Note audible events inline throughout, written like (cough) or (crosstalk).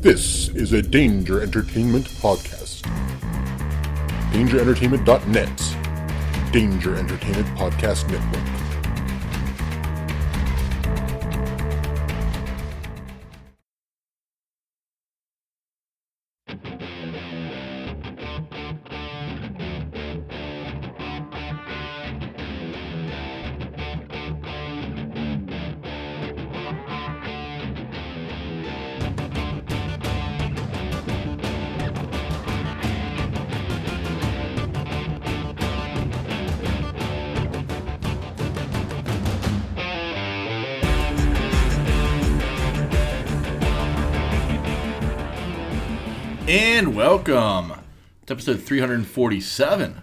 This is a Danger Entertainment podcast. DangerEntertainment.net. Danger Entertainment Podcast Network. Episode 347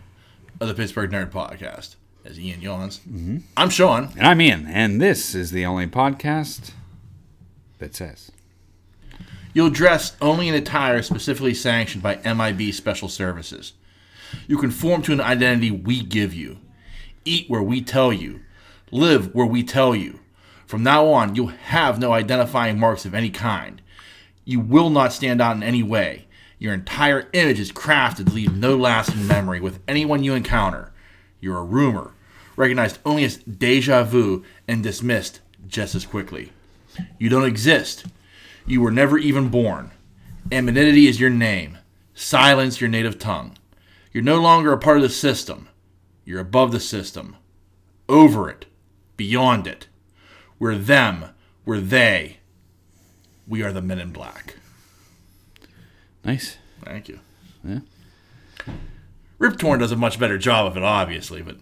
of the Pittsburgh Nerd Podcast. As Ian yawns, mm-hmm. I'm Sean. And I'm Ian, and this is the only podcast that says. You'll dress only in attire specifically sanctioned by MIB Special Services. You conform to an identity we give you. Eat where we tell you. Live where we tell you. From now on, you'll have no identifying marks of any kind. You will not stand out in any way. Your entire image is crafted to leave no lasting memory with anyone you encounter. You're a rumor, recognized only as deja vu and dismissed just as quickly. You don't exist. You were never even born. Anonymity is your name. Silence your native tongue. You're no longer a part of the system. You're above the system. Over it. Beyond it. We're them. We're they. We are the men in black. Nice. Thank you. Yeah. Rip Torn does a much better job of it, obviously, but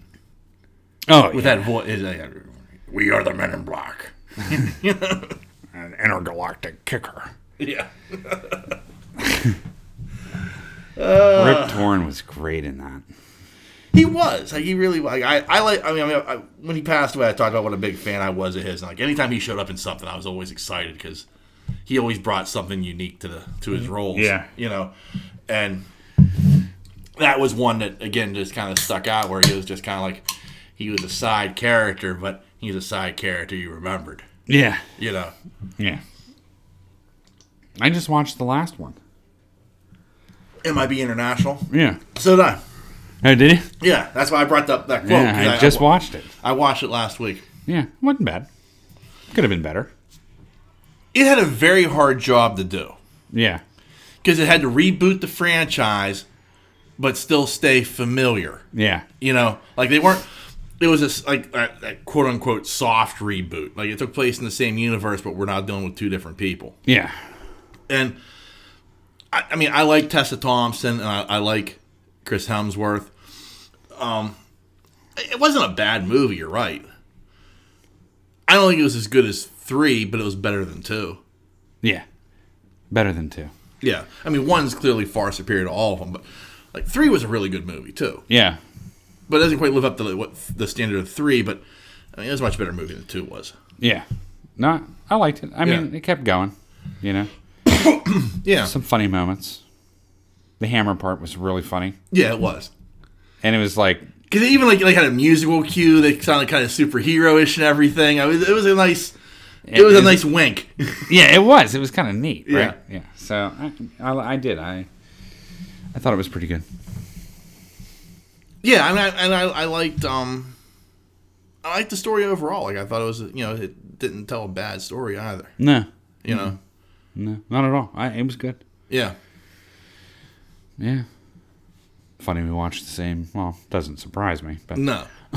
Oh, with yeah. that voice, we are the men in black. (laughs) an intergalactic kicker. Yeah. (laughs) Rip uh. Torn was great in that. He was like he really like I, I like I mean, I mean I, when he passed away I talked about what a big fan I was of his and like anytime he showed up in something I was always excited because he always brought something unique to the to his mm-hmm. roles Yeah. you know and that was one that again just kind of stuck out where he was just kind of like he was a side character but he's a side character you remembered Yeah. you know Yeah. I just watched the last one. MIB International Yeah. so did I Oh, did he? yeah that's why I brought up that quote Yeah, 'cause I just wa- watched it. I watched it last week Yeah, wasn't bad. Could have been better. It had a very hard job to do Yeah. because it had to reboot the franchise, but still stay familiar. Yeah. You know, like they weren't. It was a like a, a quote unquote soft reboot. Like it took place in the same universe, but we're not dealing with two different people. Yeah. And I, I mean, I like Tessa Thompson and I, I like Chris Hemsworth. Um, it wasn't a bad movie. You're right. Don't think it was as good as three, but it was better than two. Yeah. Better than two. Yeah, I mean, one's clearly far superior to all of them, but like three was a really good movie too. Yeah. But it doesn't quite live up to the, what the standard of three. But I mean, it was a much better movie than two was. Yeah. No, I liked it. I mean, it kept going. You know, (coughs) Yeah, some funny moments. The hammer part was really funny, yeah, it was. and it was like Because even like like had a musical cue that sounded kind of superhero-ish and everything. I was, it was a nice, it, was a nice wink. (laughs) Yeah, it was. It was kind of neat, Yeah. right? Yeah. So I, I, I did. I, I thought it was pretty good. yeah, I mean, I, and I, I liked, um, I liked the story overall. Like I thought it was, you know, it didn't tell a bad story either. No, You know, no, not at all. I, it was good. yeah, Yeah. Funny we watched the same. Well, doesn't surprise me, but no, (laughs)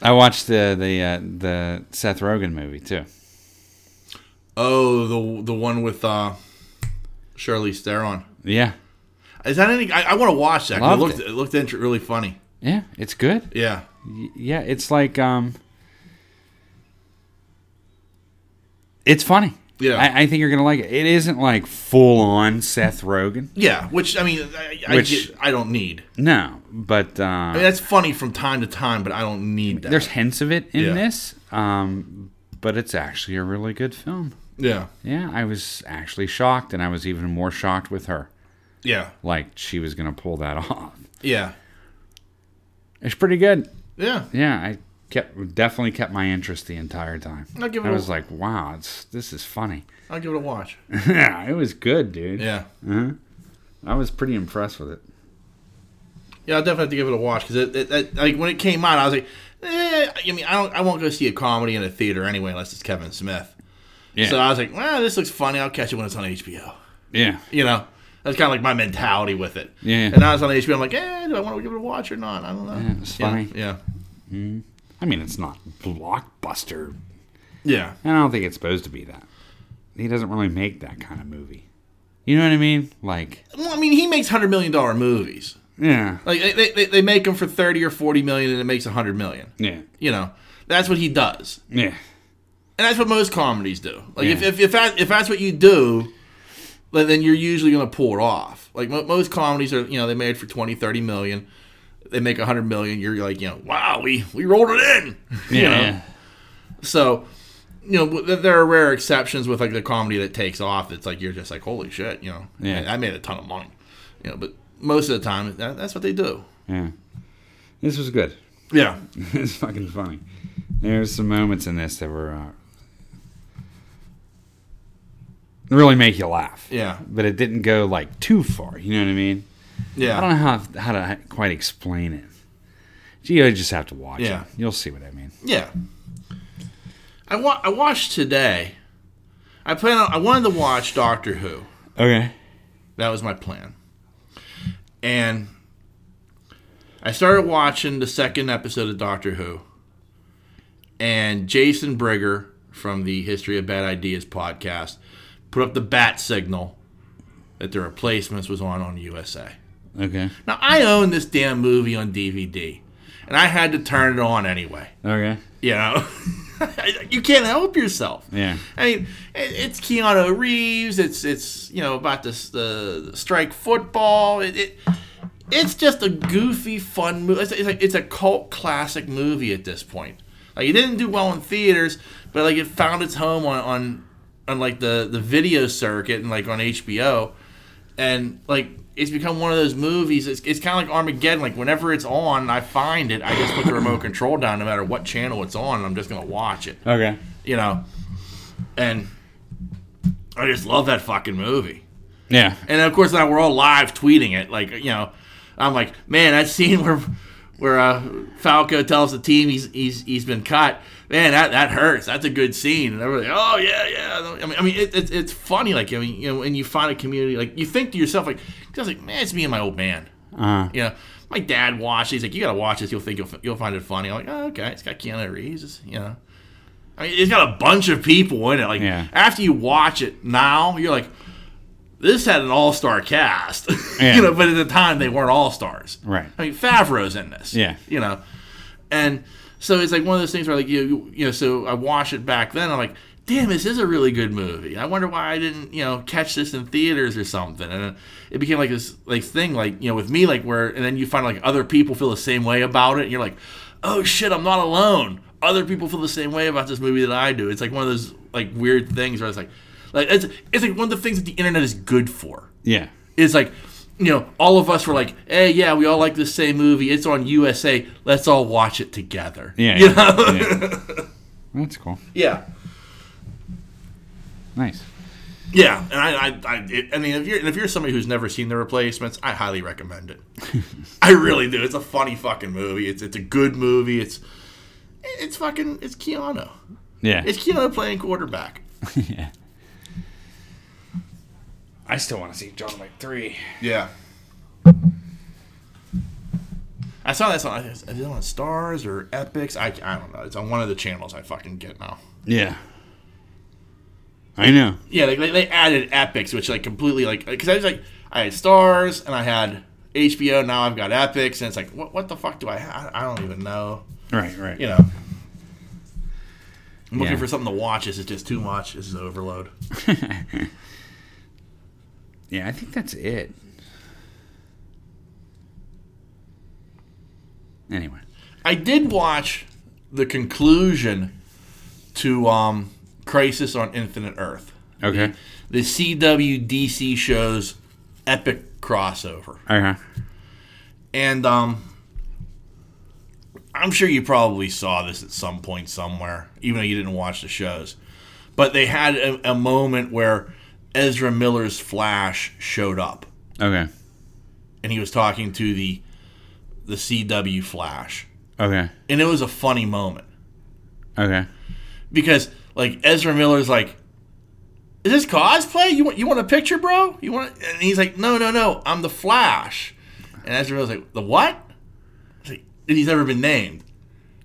I watched the the uh, the Seth Rogen movie too. oh, the the one with uh, Charlize Theron. Yeah, Is that any? I, I want to watch that. It looked it. it, looked really funny. yeah, it's good. Yeah, Y- Yeah, it's like um, it's funny. Yeah. I, I think you're gonna like it. It isn't like full on Seth Rogen. yeah. Which I mean, I, I, Which- get, I don't need. No, but uh, I mean, that's funny from time to time, but I don't need that. there's hints of it in Yeah. this. Um, but it's actually a really good film. yeah, Yeah, I was actually shocked, and I was even more shocked with her. yeah, Like she was gonna pull that (laughs) off. yeah, It's pretty good. yeah. Yeah, I kept definitely kept my interest the entire time. I'll give it I a- was like, wow, it's this is funny. (laughs) I'll give it a watch. yeah, it was good, dude. Yeah. I was pretty impressed with it. Yeah, I'll definitely have to give it a watch because it, it, it, like when it came out, I was like, eh, I mean, I don't, I won't go see a comedy in a theater anyway unless it's Kevin Smith. Yeah, So I was like, well, this looks funny. I'll catch it when it's on HBO. yeah, You know, that's kind of like my mentality with it. Yeah. And now it's on HBO. I'm like, eh, do I want to give it a watch or not? I don't know. Yeah, it's funny. Yeah. I mean, it's not blockbuster. Yeah. I don't think it's supposed to be that. He doesn't really make that kind of movie. You know what I mean? Like, Well, I mean, he makes hundred million dollar movies. yeah, Like they, they, they make them for thirty or forty million, and it makes a hundred million. yeah, You know, that's what he does, yeah, and that's what most comedies do. Like if Yeah. if if, that, if that's what you do, then then you're usually going to pull it off. Like mo- most comedies are, you know, they made for 20, 30 million. They make a hundred million. You're like, you know, wow, we we rolled it in. (laughs) yeah, You know? yeah. So, you know, there are rare exceptions with like the comedy that takes off. It's like you're just like, holy shit, you know, Yeah. I, I made a ton of money, you know. But most of the time, that, that's what they do. yeah. This was good. Yeah, (laughs) it's fucking funny. There's some moments in this that were uh, really make you laugh. yeah, But it didn't go like too far. You know what I mean? Yeah. I don't know how how to quite explain it. Gee, you just have to watch Yeah. it. You'll see what I mean. Yeah. I wa- I watched today. I plan on, I wanted to watch Doctor Who. Okay. That was my plan. And I started watching the second episode of Doctor Who. And Jason Brigger from the History of Bad Ideas podcast put up the bat signal that the replacements was on on USA. Okay. Now I own this damn movie on DVD, and I had to turn it on anyway. Okay. You know, (laughs) you can't help yourself. Yeah. I mean, it's Keanu Reeves. It's it's you know about this the, the strike football. It, it it's just a goofy, fun movie. It's, it's like it's a cult classic movie at this point. Like it didn't do well in theaters, but like it found its home on on, on like the the video circuit and like on HBO, and like it's become one of those movies. It's, it's kind of like Armageddon. Like whenever it's on, I find it. I just put the remote control down, no matter what channel it's on, and I'm just gonna watch it Okay. you know, and I just love that fucking movie. Yeah. And of course, now we're all live tweeting it. Like, you know, I'm like, man, that scene where where uh, Falco tells the team he's he's he's been cut. Man, that, that hurts. That's a good scene. And everybody, oh yeah, yeah. I mean, I mean, it, it's it's funny. Like, I mean, you know, when you find a community, like you think to yourself, like, just like, man, it's me and my old man. Uh, You know, my dad watched. it. He's like, you gotta watch this. You'll think you'll you'll find it funny. I'm like, oh, okay. It's got Keanu Reeves. It's, you know, I mean, it's got a bunch of people in it. Like Yeah. after you watch it now, you're like, this had an all star cast. Yeah. (laughs) you know, but at the time they weren't all stars. Right. I mean, Favreau's in this. Yeah. You know, and so it's like one of those things where like you you know, so I watched it back then. I'm like. Damn, this is a really good movie. I wonder why I didn't, you know, catch this in theaters or something. And it became like this like thing, like you know, with me, like where, and then you find like other people feel the same way about it, and you're like, oh shit, I'm not alone. Other people feel the same way about this movie that I do. It's like one of those like weird things where it's like, like it's it's like one of the things that the internet is good for yeah. is like you know all of us were like hey yeah we all like the same movie it's on usa let's all watch it together Yeah. you yeah, know yeah. (laughs) That's cool. yeah Nice. yeah and i i I, it, I mean if you're and if you're somebody who's never seen the replacements i highly recommend it (laughs) i really do it's a funny fucking movie it's it's a good movie it's it's fucking it's keanu Yeah. it's keanu playing quarterback (laughs) yeah. I still want to see John Wick 3. yeah I saw that on, is it on Starz or Epix? I, I don't know. It's on one of the channels I fucking get now. Yeah. I know. Yeah, like, they, they added Epix, which like completely like because I was like I had Starz and I had HBO. Now I've got Epix, and it's like what what the fuck do I? Ha- I don't even know. Right, right. You know, I'm looking Yeah. for something to watch. This is just too much. This is overload. (laughs) Yeah, I think that's it. Anyway. I did watch the conclusion to um Crisis on Infinite Earth, Okay. the CW DC show's epic crossover. Okay. and um I'm sure you probably saw this at some point somewhere, even though you didn't watch the shows. But they had a, a moment where Ezra Miller's Flash showed up, Okay. and he was talking to the the CW Flash, Okay. and it was a funny moment Okay. because like Ezra Miller's like, "Is this cosplay? You want you want a picture, bro? You want?" And he's like, "No, no, no, I'm the Flash." And Ezra Miller's like, "The what?" He's like, and he's never been named.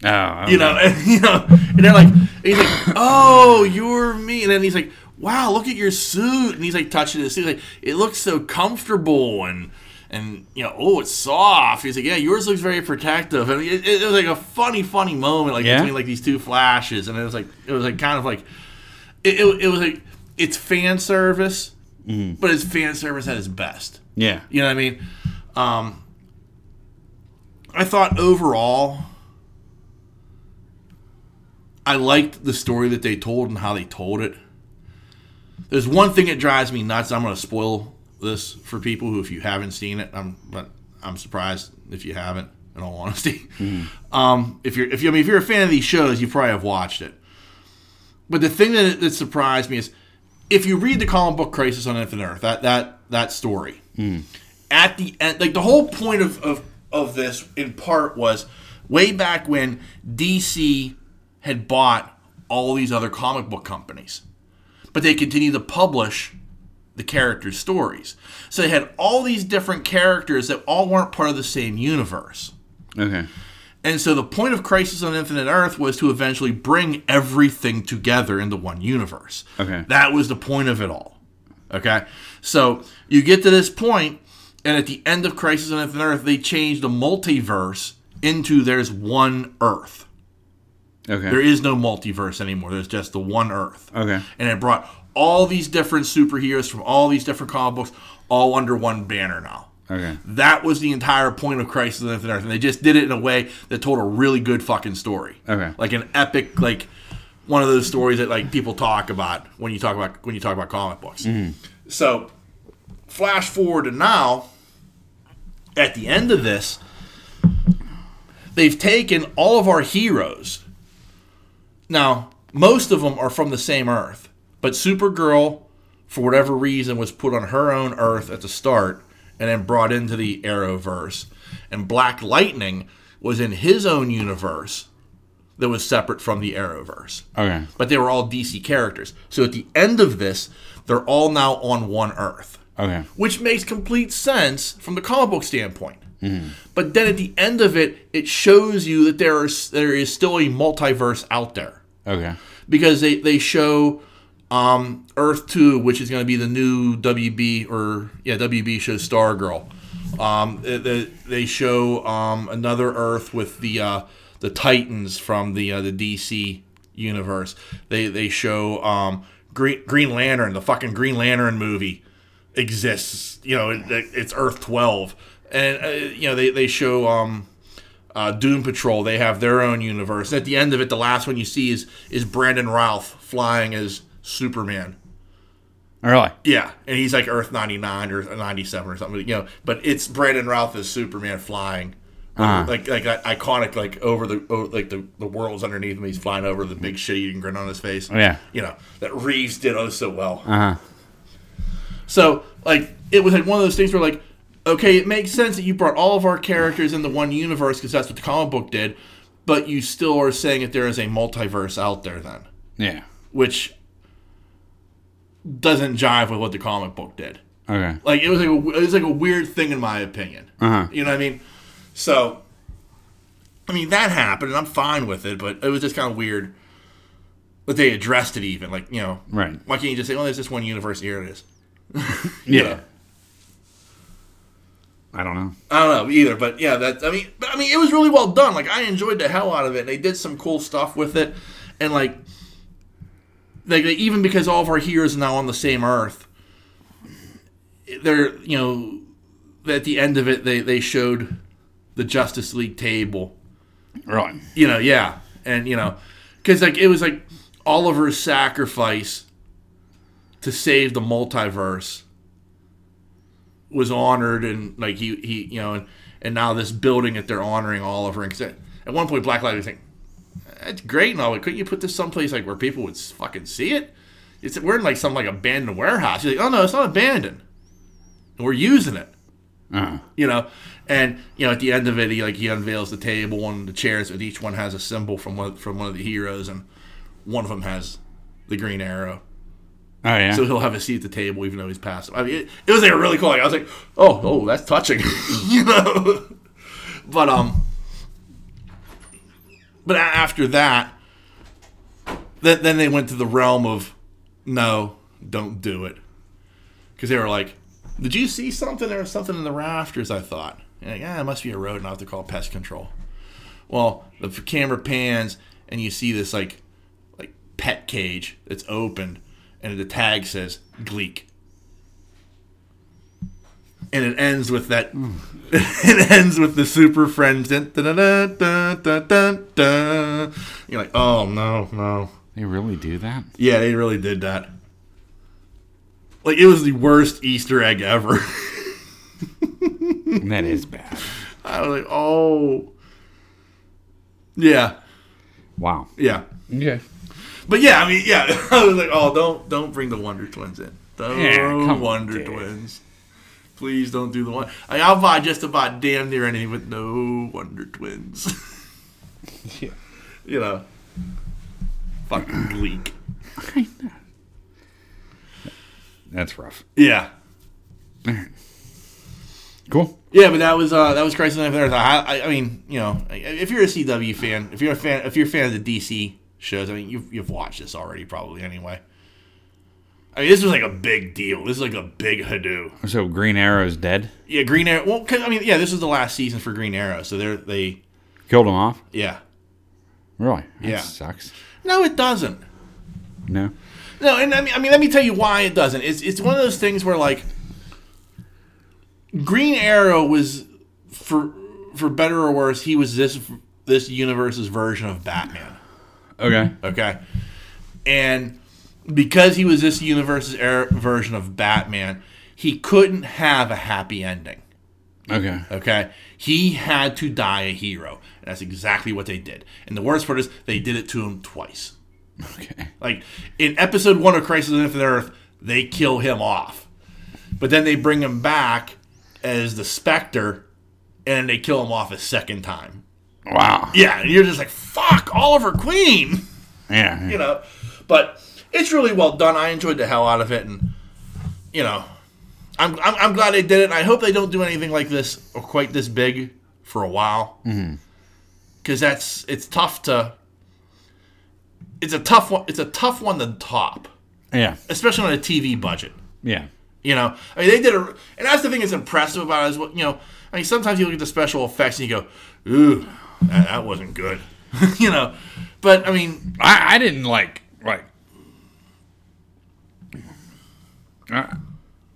Oh. you know, and, (laughs) you know, and they're like, he's like, oh, you're me, and then he's like, wow, look at your suit, and he's like touching his suit, like it looks so comfortable, and and you know, oh, it's soft. He's like, yeah, yours looks very protective, and it, it was like a funny, funny moment, like Yeah? between like these two flashes, and it was like, it was like kind of like, it, it, it was like it's fan service, but it's fan service at its best. Yeah. You know what I mean? Um, I thought overall, I liked the story that they told and how they told it. There's one thing that drives me nuts. I'm going to spoil this for people who, if you haven't seen it, I'm but I'm surprised if you haven't. In all honesty, um, if you're if you I mean if you're a fan of these shows, you probably have watched it. But the thing that, that surprised me is if you read the comic book Crisis on Infinite Earth, that that that story, at the end, like the whole point of, of of this in part was way back when DC had bought all these other comic book companies, but they continued to publish the characters' stories. So they had all these different characters that all weren't part of the same universe. Okay. And so the point of Crisis on Infinite Earth was to eventually bring everything together into one universe. Okay. That was the point of it all. Okay. So you get to this point, and at the end of Crisis on Infinite Earth, they change the multiverse into there's one Earth. Okay. There is no multiverse anymore. There's just the one Earth. Okay. And it brought all these different superheroes from all these different comic books all under one banner now. Okay. That was the entire point of Crisis on Infinite Earth, and they just did it in a way that told a really good fucking story. Okay. like an epic, like one of those stories that like people talk about when you talk about when you talk about comic books. Mm-hmm. So, flash forward to now. At the end of this, they've taken all of our heroes. Now, most of them are from the same Earth, but Supergirl, for whatever reason, was put on her own Earth at the start and then brought into the Arrowverse. And Black Lightning was in his own universe that was separate from the Arrowverse. Okay. But they were all DC characters. So at the end of this, they're all now on one Earth Okay. which makes complete sense from the comic book standpoint. Mm-hmm. But then at the end of it, it shows you that there is there is still a multiverse out there Okay. because they they show um, Earth Two, which is going to be the new WB or yeah WB show Stargirl. Um, they- they, they show um, another Earth with the uh, the Titans from the uh, the DC universe. They they show um, Green Green Lantern, the fucking Green Lantern movie exists. You know, it, it's Earth Twelve, and uh, you know they they show um, uh, Doom Patrol. They have their own universe. At the end of it, the last one you see is is Brandon Routh flying as Superman. Really? Yeah, and he's like Earth ninety nine or ninety seven or something. You know, but it's Brandon Routh as Superman flying. Uh-huh. Like like that iconic like over the oh, like the the world's underneath him. He's flying over the big shit eating grin on his face. Yeah. you know that Reeves did oh so well. Uh huh. So like it was like one of those things where like okay, it makes sense that you brought all of our characters into one universe because that's what the comic book did, but you still are saying that there is a multiverse out there then, Yeah. which doesn't jive with what the comic book did. Okay. Like it was like a, it was like a weird thing in my opinion. Uh-huh. You know what I mean? So, I mean that happened, and I'm fine with it. But it was just kind of weird that they addressed it. Even like you know, Right. Why can't you just say, "Oh, there's just one universe here. It is." (laughs) Yeah. I don't know. I don't know either, but yeah, that I mean, I mean, it was really well done. Like I enjoyed the hell out of it. They did some cool stuff with it, and like, like they, even because all of our heroes are now on the same Earth, they're you know, at the end of it, they they showed the Justice League table. Really? You know, yeah, and you know, because like it was like Oliver's sacrifice to save the multiverse was honored and like he he you know and, and now this building that they're honoring Oliver and 'cause at at one point Black Lightning was "That's great and all, but couldn't you put this someplace like where people would fucking see it? It's we're in like some like abandoned warehouse." He's like, "Oh no, it's not abandoned, and we're using it." Uh, you know and you know at the end of it he like he unveils the table and the chairs and each one has a symbol from one from one of the heroes and one of them has the green arrow oh yeah. so he'll have a seat at the table even though he's passed i mean it, it was like a really cool like, i was like oh oh that's touching. (laughs) You know? But um but after that then, then they went to the realm of no don't do it. Because they were like did you see something? There was something in the rafters i thought. Yeah like, ah, it must be a rodent. I'll have to call pest control. Well the camera pans and you see this like like pet cage that's opened and the tag says gleek and it ends with that (laughs) it ends with the super friends dun, dun, dun, dun, dun, dun, dun. you're like oh no no they really do that? yeah they really did that like it was the worst easter egg ever (laughs) that is bad. i was like oh yeah Wow. yeah Okay. But yeah, I mean, yeah, (laughs) I was like, oh, don't don't bring the Wonder Twins in. Don't Yeah, on, Wonder dude. Twins. Please don't do the one. I I'll buy just about damn near anything, with no Wonder Twins. (laughs) Yeah. you know, fucking Gleek. That's rough. Yeah, (clears throat) Cool. yeah, but that was uh, that was Crisis on Infinite Earth. I, I, I mean, you know, if you're a CW fan, if you're a fan, if you're a fan of the DC shows, I mean, you've you've watched this already, probably anyway. I mean, this was like a big deal. This is like a big hadoo. So Green Arrow's dead. Yeah, Green Arrow. Well, 'cause, I mean, yeah, this is the last season for Green Arrow, so they're they, Killed him off. yeah. Really? That Yeah. Sucks. No, it doesn't. No. No, and I mean, I mean, let me tell you why it doesn't. It's it's one of those things where like Green Arrow was for for better or worse, he was this this universe's version of Batman. Okay. Okay, and because he was this universe's er- version of Batman, he couldn't have a happy ending. Okay. Okay, he had to die a hero, and that's exactly what they did. And the worst part is they did it to him twice. Okay. Like in episode one of Crisis on Infinite Earth, they kill him off, but then they bring him back as the Spectre, and they kill him off a second time. Wow. Yeah, and you're just like, "Fuck, Oliver Queen," (laughs) Yeah. you know. But it's really well done. I enjoyed the hell out of it, and you know, I'm I'm, I'm glad they did it. And I hope they don't do anything like this or quite this big for a while, mm-hmm. because that's it's tough to. It's a tough one. It's a tough one to top, Yeah. especially on a TV budget. Yeah. You know, I mean, they did a, and that's the thing that's impressive about it is what you know. I mean, sometimes you look at the special effects and you go, "Ooh, that, that wasn't good," (laughs) you know. But I mean, I, I didn't like like. I,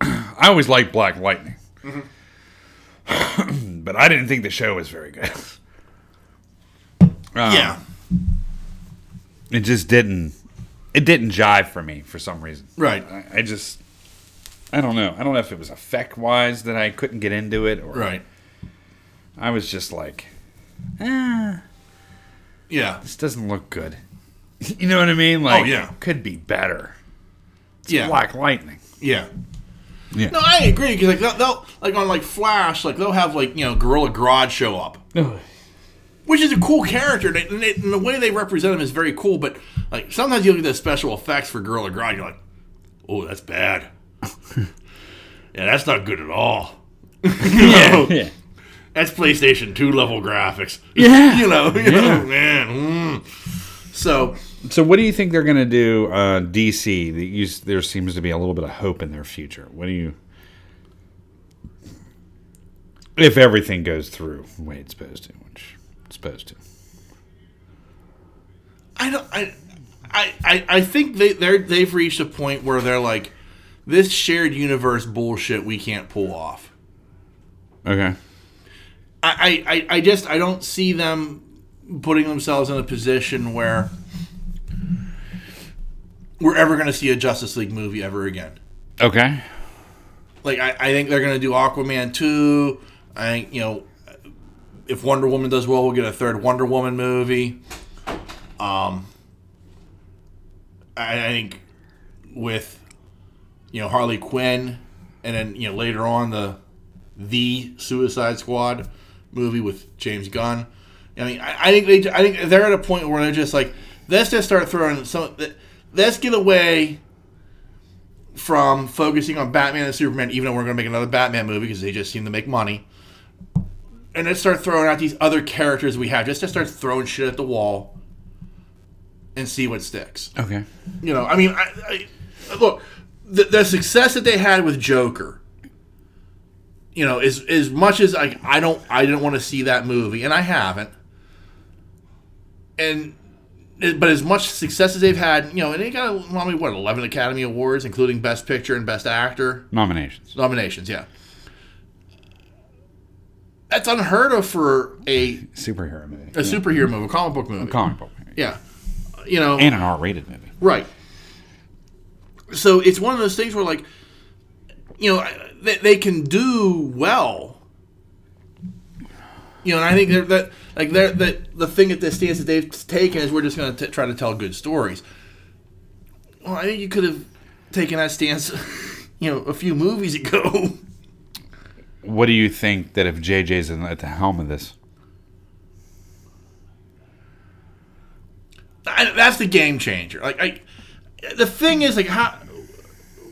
(clears throat) I always liked Black Lightning, (clears throat) but I didn't think the show was very good. Um, yeah, it just didn't. It didn't jive for me for some reason. right, I, I just. I don't know. I don't know if it was effect wise that I couldn't get into it, or right, I was just like, eh, yeah, this doesn't look good. (laughs) You know what I mean? Like, Oh, yeah. could be better. yeah, Black Lightning. yeah. Yeah. No, I agree because like they'll, they'll like on like Flash, like they'll have like you know Gorilla Grodd show up, which is a cool character, and, they, and, they, and the way they represent him is very cool. But like sometimes you look at the special effects for Gorilla Grodd, you're like, oh, that's bad. (laughs) yeah, that's not good at all. (laughs) Yeah. yeah. That's PlayStation 2 level graphics. (laughs) Yeah. you know, (laughs) you Yeah. know, man. mm. So, So, what do you think they're going to do? Uh, DC. The, you, there seems to be a little bit of hope in their future. What do you? If everything goes through the way it's supposed to, which it's supposed to. I don't I I I, I think they they're they've reached a point where they're like this shared universe bullshit we can't pull off. Okay. I, I, I just I don't see them putting themselves in a position where we're ever going to see a Justice League movie ever again. Okay. Like I, I think they're going to do Aquaman two. I think you know if Wonder Woman does well, we'll get a third Wonder Woman movie. Um, I, I think with you know Harley Quinn, and then you know later on the the Suicide Squad movie with James Gunn. I mean, I, I think they, I think they're at a point where they're just like, let's just start throwing some, let's get away from focusing on Batman and Superman, even though we're going to make another Batman movie because they just seem to make money. And let's start throwing out these other characters we have. Just to start throwing shit at the wall and see what sticks. Okay. You know, I mean, I, I, look, the, the success that they had with Joker. You know, as as much as I I don't I didn't want to see that movie, and I haven't. And but as much success as they've had, you know, and they got I mean, what eleven Academy Awards, including Best Picture and Best Actor Nominations. nominations. Yeah, that's unheard of for a Superhero movie. a superhero movie, a comic book movie. comic book movie. Yeah, you know, And an R-rated movie. Right. So it's one of those things where, like, you know, they, they can do well. You know, and I think they're, that, like, they're, that the thing that the stance that they've taken is we're just going to try to tell good stories. Well, I think you could have taken that stance, (laughs) you know, a few movies ago. What do you think that if JJ's in- at the helm of this? I, that's the game changer. Like, I, the thing is, like, how,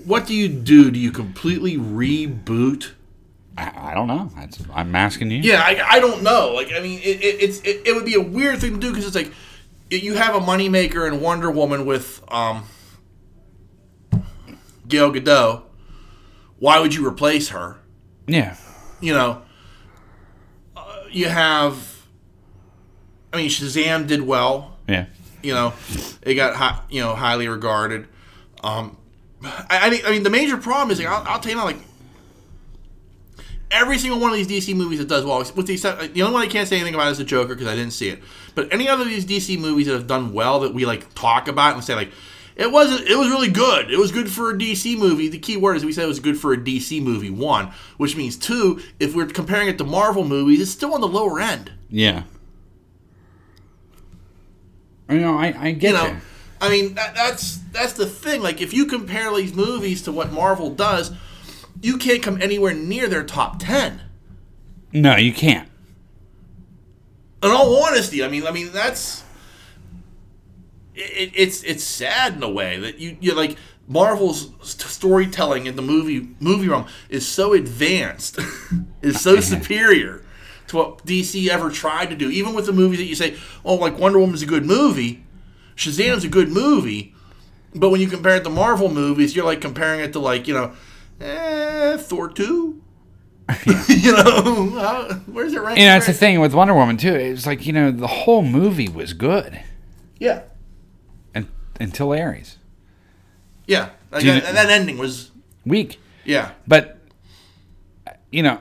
what do you do? Do you completely reboot? I, I don't know. That's, I'm asking you. Yeah, I, I don't know. Like, I mean, it, it, it's it, it would be a weird thing to do because it's like you have a moneymaker and Wonder Woman with um, Gail Gadot. Why would you replace her? Yeah. You know, uh, you have. I mean, Shazam did well. Yeah. You know, it got hi, you know highly regarded. Um, I, I I mean the major problem is like I'll, I'll tell you now like every single one of these DC movies that does well, with the except the only one I can't say anything about is the Joker because I didn't see it. But any other of these DC movies that have done well that we like talk about and say like it wasn't it was really good. It was good for a DC movie. The key word is we said it was good for a DC movie. One, which means two, if we're comparing it to Marvel movies, it's still on the lower end. Yeah. You know, I, I get you know, you. I mean that, that's that's the thing. Like if you compare these movies to what Marvel does, you can't come anywhere near their top ten. No, you can't. In all honesty, I mean, I mean that's it, it's it's sad in a way that you you like Marvel's st- storytelling in the movie movie realm is so advanced, (laughs) is so (laughs) superior to what DC ever tried to do. Even with the movies that you say, oh, like Wonder Woman's a good movie, Shazam's a good movie, but when you compare it to Marvel movies, you're like comparing it to like you know, eh, Thor two. (laughs) (laughs) you know, how, where's it ranked? You know, it's the thing with Wonder Woman too. It's like you know the whole movie was good, Yeah, and until Ares. yeah. Like, and that ending was weak. yeah. But you know,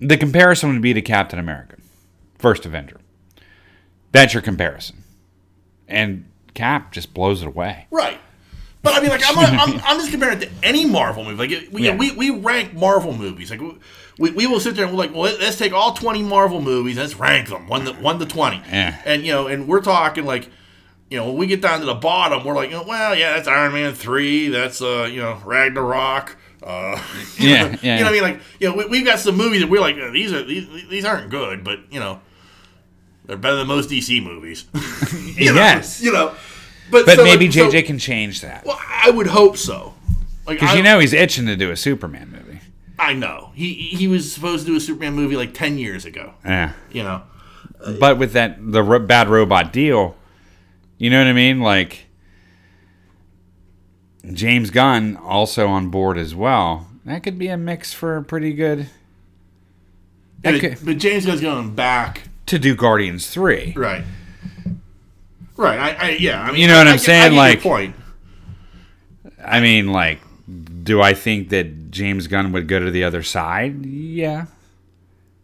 the comparison would be to Captain America, First Avenger. That's your comparison, and Cap just blows it away. Right. But I mean, like, I'm, I'm, (laughs) I'm just comparing it to any Marvel movie. Like, we, Yeah. we, we rank Marvel movies. Like, we, we will sit there and we're like, well, let's take all 20 Marvel movies and let's rank them one to, one to 20. Yeah. And, you know, and we're talking like, you know, when we get down to the bottom, we're like, well, yeah, that's Iron Man 3. That's, uh, you know, Ragnarok. Uh, you (laughs) Yeah, know, (laughs) yeah. You know what I mean? Like, you know, we, we've got some movies that we're like, uh, these are these, these aren't good, but, you know, they're better than most DC movies. (laughs) You know? Yes. You know. But, But so, maybe like, so- JJ can change that well, I would hope so. Because I, you know he's itching to do a Superman movie. I know he he was supposed to do a Superman movie like ten years ago. Yeah. You know, But with that the ro- bad robot deal, you know what I mean? Like James Gunn also on board as well. That could be a mix for a pretty good but, could- but James Gunn's going back, to do Guardians three. right? Right. I, I yeah. I mean, You know what I- I'm I saying? Like- point. I mean, like, do I think that James Gunn would go to the other side? Yeah.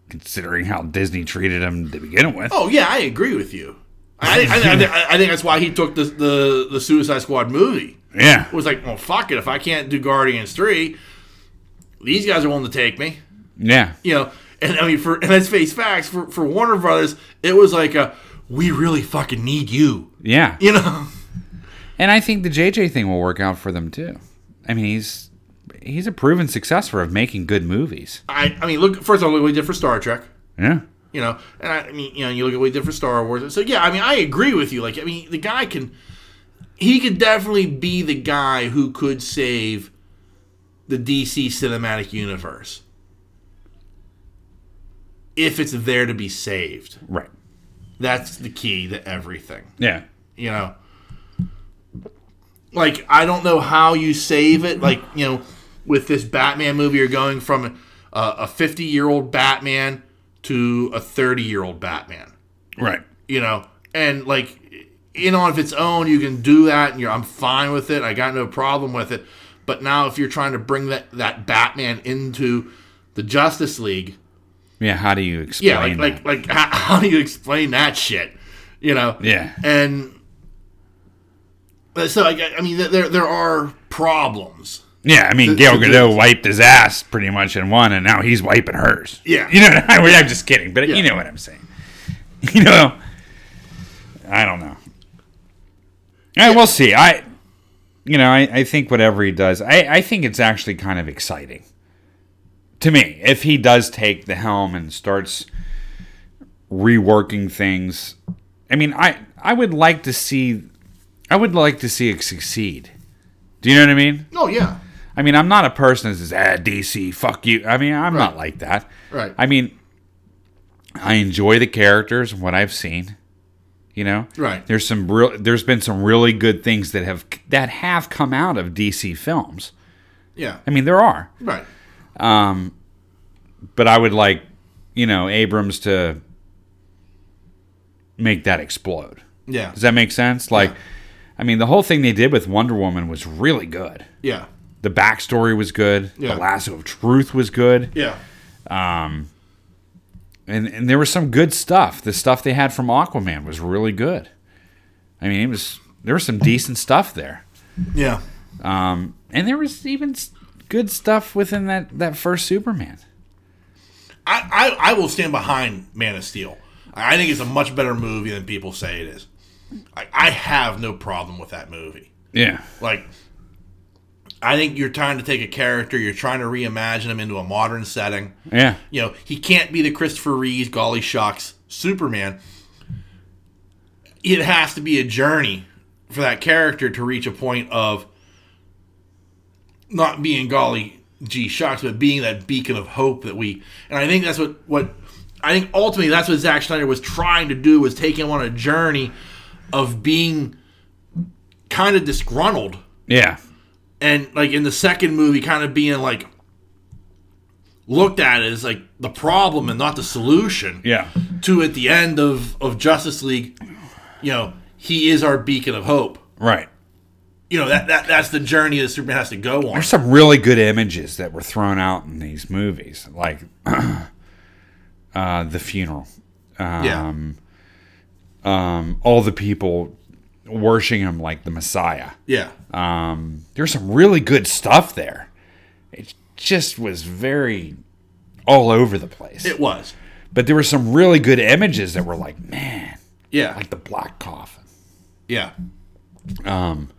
Considering how Disney treated him to begin with. Oh yeah, I agree with you. I, I, I, I, think- I think that's why he took the the the Suicide Squad movie. Yeah. It was like, well, fuck it. If I can't do Guardians three, these guys are willing to take me. Yeah. You know, And I mean, for and let's face facts, for for Warner Brothers, it was like a we really fucking need you. Yeah. You know? (laughs) And I think the JJ thing will work out for them too. I mean, he's he's a proven successor of making good movies. I I mean, look first of all, look what we did for Star Trek. Yeah. You know, and I, I mean, you know, you look at what he did for Star Wars. So yeah, I mean, I agree with you. Like, I mean, the guy can, he could definitely be the guy who could save the DC cinematic universe if it's there to be saved. Right. That's the key to everything. Yeah. You know, like I don't know how you save it. Like you know, with this Batman movie, you're going from a, a 50 year old Batman to a 30 year old Batman. Right. You know, and like in on of its own, you can do that, and you're I'm fine with it. I got no problem with it. But now, if you're trying to bring that that Batman into the Justice League, Yeah. How do you explain yeah, like that? like like how, (laughs) how do you explain that shit? You know? Yeah. And uh, so like, I mean, there there are problems. Yeah, I mean, Gail Godot wiped his ass pretty much in one, and now he's wiping hers. Yeah. (laughs) you know, (laughs) I mean, I'm just kidding, but Yeah. you know what I'm saying. You know, I don't know. And we'll see. I, you know, I, I think whatever he does, I, I think it's actually kind of exciting to me if he does take the helm and starts reworking things. I mean, I I would like to see, I would like to see it succeed. Do you know what I mean? Oh yeah, I mean, I'm not a person that says, ah, DC, fuck you. I mean, I'm not like that. Right. I mean, I enjoy the characters and what I've seen. You know, Right. There's some real. There's been some really good things that have that have come out of DC films. yeah, I mean, there are, right. But I would like, you know, Abrams to make that explode. Yeah, Does that make sense? Like, I mean, the whole thing they did with Wonder Woman was really good. yeah, The backstory was good. Yeah. The lasso of truth was good. yeah, Um, and and there was some good stuff. The stuff they had from Aquaman was really good. I mean, it was there was some decent stuff there, yeah. um, and there was even good stuff within that that first Superman. I, I I will stand behind Man of Steel. I think it's a much better movie than people say it is. I, I have no problem with that movie. Yeah, Like, I think you're trying to take a character, you're trying to reimagine him into a modern setting. yeah, You know, he can't be the Christopher Reeves, golly shucks, Superman. It has to be a journey for that character to reach a point of not being golly gee shucks, but being that beacon of hope that we. And I think that's what what I think ultimately that's what Zack Snyder was trying to do was take him on a journey of being kind of disgruntled yeah, and like in the second movie kind of being like looked at as like the problem and not the solution yeah, to at the end of of justice league you know he is our beacon of hope right. You know that, that that's the journey that superman has to go on There's some really good images that were thrown out in these movies, like (clears throat) uh, the funeral. yeah um, all the people worshiping him like the Messiah. yeah Um, there's some really good stuff there. It just was very all over the place. it was but there were some really good images that were like, man, yeah like the black coffin. yeah Um,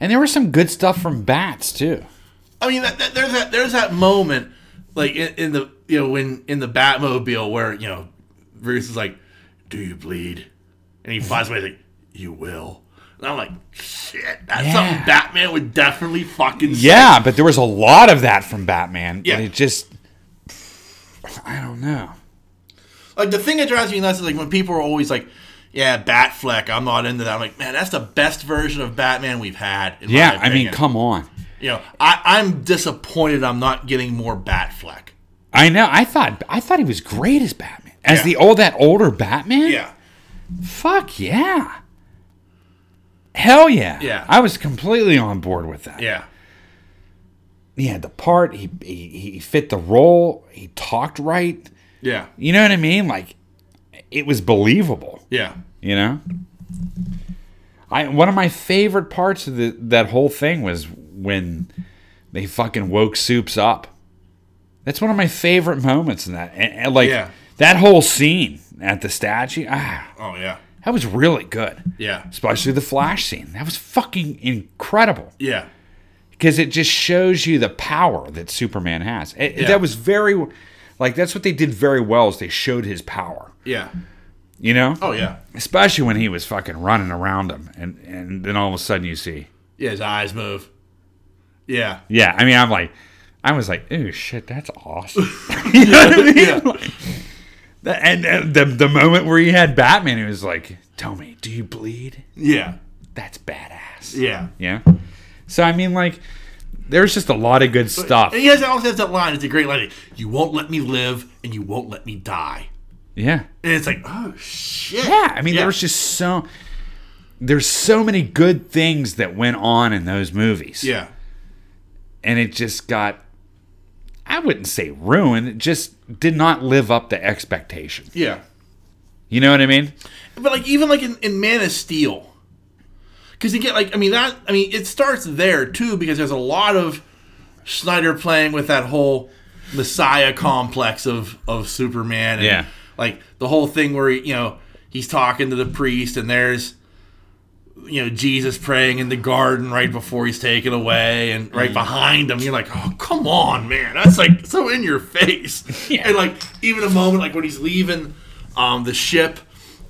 and there was some good stuff from Bats too. I mean, that, that, there's that there's that moment, like in, in the you know when in the Batmobile where you know Bruce is like, "Do you bleed?" and he flies away like, "You will." And I'm like, "Shit, that's Yeah. something Batman would definitely fucking say." Yeah, but there was a lot of that from Batman. Yeah. and it just, I don't know. Like the thing that drives me nuts is like when people are always like, "Yeah, Batfleck, I'm not into that." I'm like, man, that's the best version of Batman we've had. In Yeah, I mean, come on. you know, I, I'm disappointed I'm not getting more Batfleck. I know. I thought I thought he was great as Batman. As Yeah. the old that older Batman. Yeah, Fuck yeah. Hell yeah. Yeah. I was completely on board with that. yeah, He had the part. He, he he fit the role. He talked right. yeah, You know what I mean? Like, it was believable. Yeah. You know. I one of my favorite parts of the that whole thing was when they fucking woke Soups up. That's one of my favorite moments in that. And, and, like Yeah. that whole scene at the statue. Ah, Oh yeah. that was really good. Yeah. Especially the flash scene. That was fucking incredible. Yeah. because it just shows you the power that Superman has. It- Yeah. That was very, like that's what they did very well is they showed his power. Yeah. You know, Oh yeah. especially when he was fucking running around him, and and then all of a sudden you see, Yeah. His eyes move. Yeah. yeah. I mean, I'm like, I was like, oh shit, that's awesome. (laughs) (laughs) you know what I mean? Yeah. Like, the- and, and the the moment where he had Batman, he was like, "Tell me, do you bleed?" Yeah. That's badass. Yeah. Yeah. So I mean, like, there's just a lot of good stuff. And he has also has that line. It's a great line. You won't let me live, and you won't let me die. Yeah. And it's like, oh shit. Yeah, I mean, Yeah. there was just so there's so many good things that went on in those movies, Yeah. and it just got I wouldn't say ruined. It just did not live up to expectation. Yeah. You know what I mean? But like even like in, in Man of Steel, because you get like I mean that I mean it starts there too because there's a lot of Snyder playing with that whole Messiah complex of of Superman. And Yeah. Like the whole thing where you know he's talking to the priest and there's you know Jesus praying in the garden right before he's taken away and right behind him. You're like oh come on man. That's like so in your face. (laughs) Yeah. and like even a moment like when he's leaving um the ship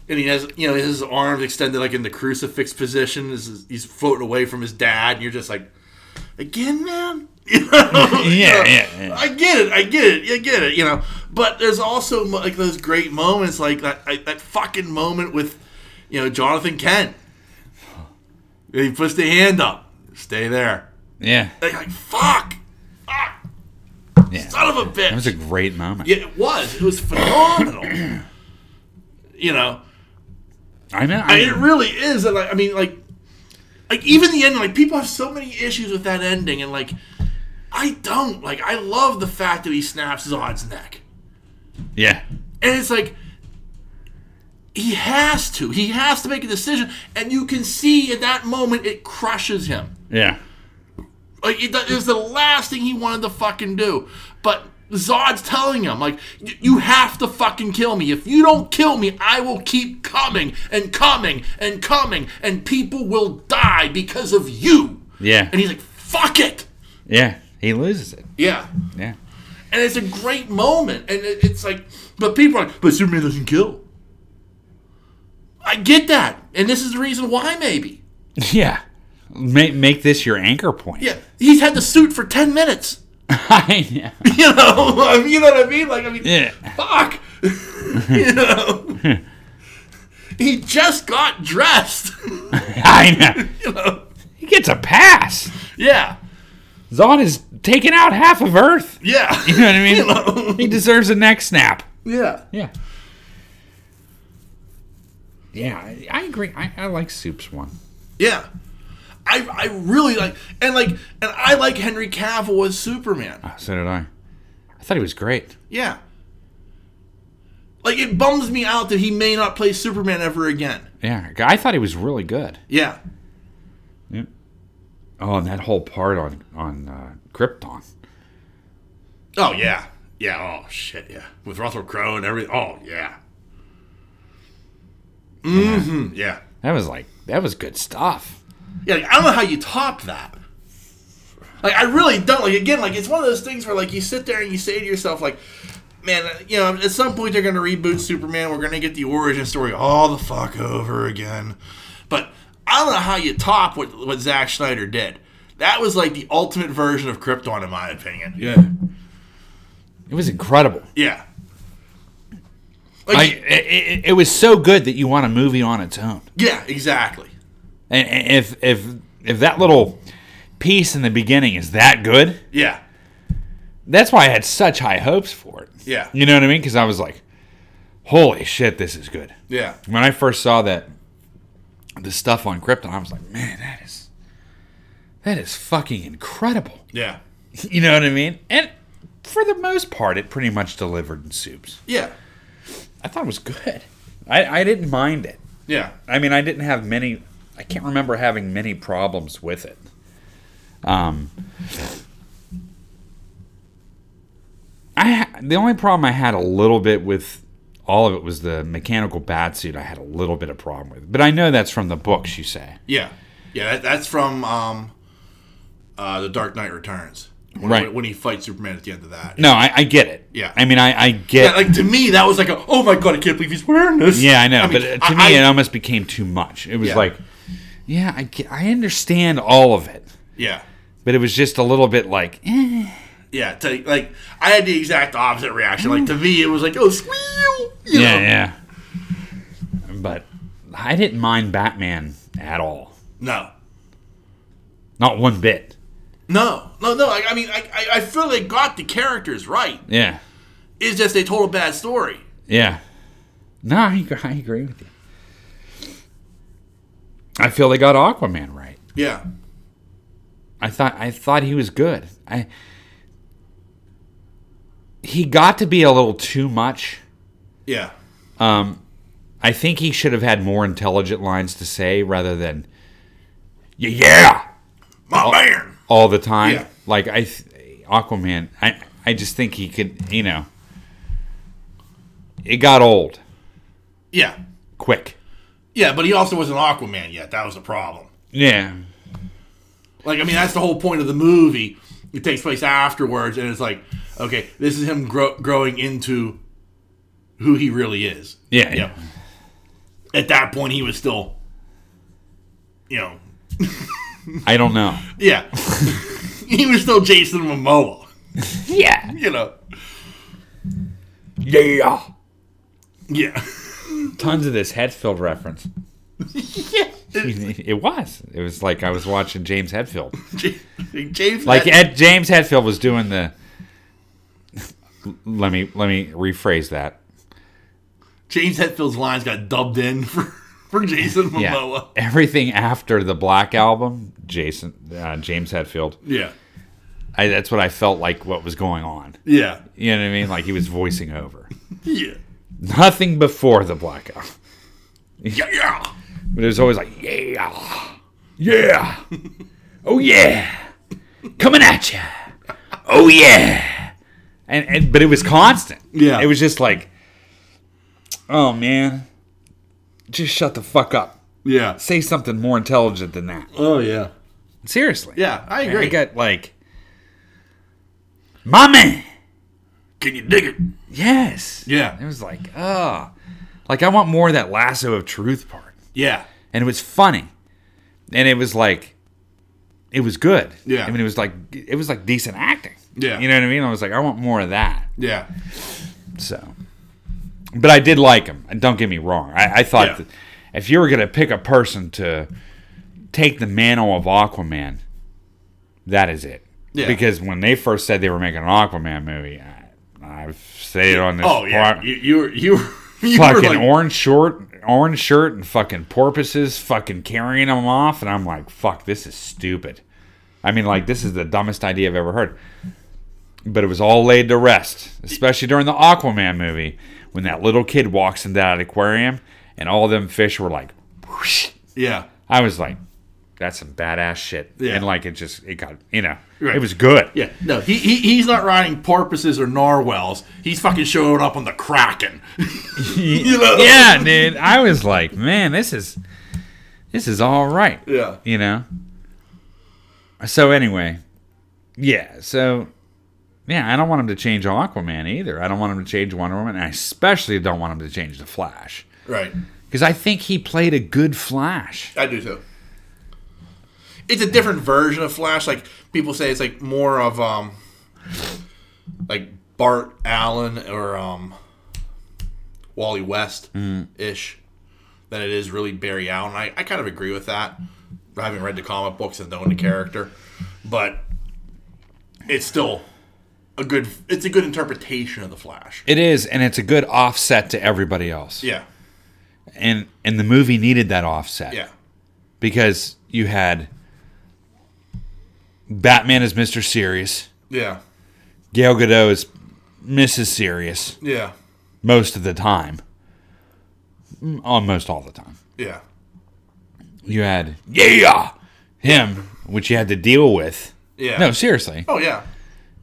and he has you know his arms extended like in the crucifix position. He's floating away from his dad and you're just like again man (laughs) you know? (laughs) Yeah, yeah, yeah. I get it I get it I get it you know but there's also like those great moments like that I, that fucking moment with you know Jonathan Kent he puts the hand up stay there Yeah, like, like fuck fuck yeah. son of a bitch That was a great moment. yeah, it was. It was phenomenal. (clears throat) you know, I know. I I mean, it really is. And like, I mean, like, like even the ending. Like, people have so many issues with that ending, and like, I don't. Like, I love the fact that he snaps Zod's neck, yeah, and it's like. He has to. He has to make a decision, and you can see at that moment it crushes him. yeah, Like it, it was the last thing he wanted to fucking do. But Zod's telling him, like, you have to fucking kill me. If you don't kill me, I will keep coming and coming and coming, and people will die because of you. yeah, And he's like, fuck it. yeah. He loses it. Yeah. Yeah, And it's a great moment. And it, it's like, but people are like, but Superman doesn't kill. I get that. And this is the reason why, maybe. (laughs) yeah. Make make this your anchor point. Yeah. He's had the suit for 10 minutes. I (laughs) know. (laughs) You know, you know what I mean? Like, I mean, Yeah. fuck. you know, he just got dressed. I know. you know, He gets a pass. yeah, Zod is taking out half of Earth. yeah, (laughs) You know what I mean? (laughs) He deserves a neck snap. yeah, Yeah. Yeah, I, I agree. I, I like Soup's one. yeah. I I really like and like and I like Henry Cavill as Superman. Oh, so did I. I thought he was great. Yeah. Like it bums me out that he may not play Superman ever again. Yeah, I thought he was really good. Yeah. Oh, and that whole part on on uh, Krypton. Oh yeah. Yeah. Oh shit. Yeah. With Russell Crowe and everything. Oh yeah. Mm-hmm. Yeah. That was like that was good stuff. Yeah, like, I don't know how you top that. Like, I really don't. Like, again, like, it's one of those things where, like, you sit there and you say to yourself, like, man, you know, at some point they're going to reboot Superman. We're going to get the origin story all the fuck over again. But I don't know how you top what, what Zack Snyder did. That was, like, the ultimate version of Krypton, in my opinion. Yeah, it was incredible. Yeah. Like, I, it, it, it was so good that you want a movie on its own. yeah, exactly. And if if if that little piece in the beginning is that good, Yeah. that's why I had such high hopes for it. Yeah. You know what I mean? Because I was like, "Holy shit, this is good." Yeah. When I first saw that the stuff on Krypton, I was like, "Man, that is that is fucking incredible." Yeah. (laughs) You know what I mean? And for the most part, it pretty much delivered in soups. Yeah. I thought it was good. I, I didn't mind it. Yeah. I mean, I didn't have many. I can't remember having many problems with it. Um, I the only problem I had a little bit with all of it was the mechanical bat suit. I had a little bit of problem with, but I know that's from the books. You say, Yeah, yeah. That, that's from um, uh, the Dark Knight Returns. When, Right. When, he fights Superman at the end of that. no, I, I get it. Yeah. I mean, I, I Yeah, get. like to me, that was like a oh my god, I can't believe he's wearing this. Yeah, I know, mean, but uh, to I- me, I- it almost became too much. It was Yeah. like, yeah, I, get- I understand all of it, yeah, but it was just a little bit like, eh. Yeah. To, like I had the exact opposite reaction. Like to me, it was like oh squeal. You yeah, know? yeah. But I didn't mind Batman at all, No, not one bit. no, no, no. I, I mean, I, I, I feel they got the characters right. Yeah, It's just they told a bad story. yeah. No, I, agree- I agree with you. I feel they got Aquaman right. Yeah, I thought I thought he was good. I he got to be a little too much. yeah, Um, I think he should have had more intelligent lines to say rather than yeah, yeah my man. all the time. Yeah. Like I, Aquaman. I I just think he could. You know, it got old Yeah, quick. yeah. But he also wasn't Aquaman yet. That was the problem. Yeah, Like, I mean, that's the whole point of the movie. It takes place afterwards, and it's like, okay, this is him grow- growing into who he really is. yeah, yeah. know, at that point, he was still, you know, I don't know. (laughs) yeah, (laughs) he was still Jason Momoa. Yeah, (laughs) You know, yeah. yeah, Tons of this Hetfield reference. yeah. It was. It was like I was watching James Hetfield. James, Like Ed, James Hetfield was doing the. Let me let me rephrase that. James Hetfield's lines got dubbed in (laughs) for for Jason Yeah, Momoa. everything after the Black album, Jason uh, James Hetfield. Yeah, I, that's what I felt like. What was going on? yeah, You know what I mean? Like he was voicing over. (laughs) yeah, Nothing before the Black album, yeah, yeah. but it was always like, yeah, yeah, (laughs) oh yeah, coming at you, oh yeah, and and but it was constant. Yeah. it was just like, oh man, just shut the fuck up. yeah. Say something more intelligent than that. Oh yeah, Seriously. yeah. I agree. I got like, my man. Can you dig it? Yes. Yeah. It was like, oh, like I want more of that lasso of truth part, Yeah, and it was funny, and it was like, it was good. Yeah. I mean, it was like it was like decent acting. Yeah. You know what I mean? I was like, I want more of that. yeah, So, but I did like him. Don't get me wrong. I, I thought Yeah. that if you were gonna pick a person to take the mantle of Aquaman, that is it. Yeah. Because when they first said they were making an Aquaman movie, I, I've said it on this. Oh yeah, part, you, you were you were (laughs) you fucking like, orange short, orange shirt, and fucking porpoises, fucking carrying them off, and I'm like, fuck, this is stupid. I mean, like, this is the dumbest idea I've ever heard. But it was all laid to rest, especially during the Aquaman movie when that little kid walks into that aquarium and all them fish were like, whoosh. yeah, I was like, that's some badass shit. Yeah. And like, it just, it got, you know, Right. it was good. yeah. No, he, he he's not riding porpoises or narwhals. He's fucking showing up on the Kraken. (laughs) you know? yeah, dude. I was like, man, this is this is all right. yeah, You know. So anyway, yeah. So yeah, I don't want him to change Aquaman either. I don't want him to change Wonder Woman. And I especially don't want him to change the Flash right. because I think he played a good Flash. I do too. It's a different version of Flash. Like people say, it's like more of um, like Bart Allen or um, Wally West ish than it is really Barry Allen. I, I kind of agree with that. Having read the comic books and knowing the character, but it's still a good. It's a good interpretation of the Flash. It is, and it's a good offset to everybody else. Yeah, And and the movie needed that offset. yeah, Because you had Batman as Mr. Serious, yeah, Gal Gadot is Mrs. Serious. yeah, most of the time. Mm, Almost all the time. yeah, You had, yeah, him, which you had to deal with. yeah. No, seriously. Oh yeah,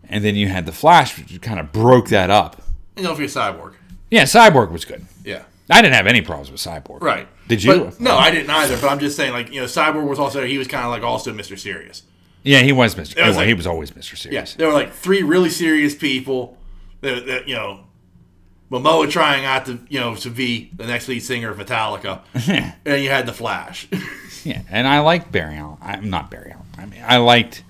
and then you had the Flash, which kind of broke that up. And don't forget Cyborg. Yeah, Cyborg was good. Yeah. I didn't have any problems with Cyborg. Right. Did you? But, no, I didn't either. But I'm just saying, like, you know, Cyborg was also, he was kind of like also Mr. Serious. Yeah, he was Mr. was well, like- he was always Mr. Serious. Yes. There were like three really serious people that, that you know, Momoa trying out to, you know, to be the next lead singer of Metallica. (laughs) and you had The Flash. (laughs) Yeah, and I liked Barry Allen. I'm not Barry Allen. I mean, I liked,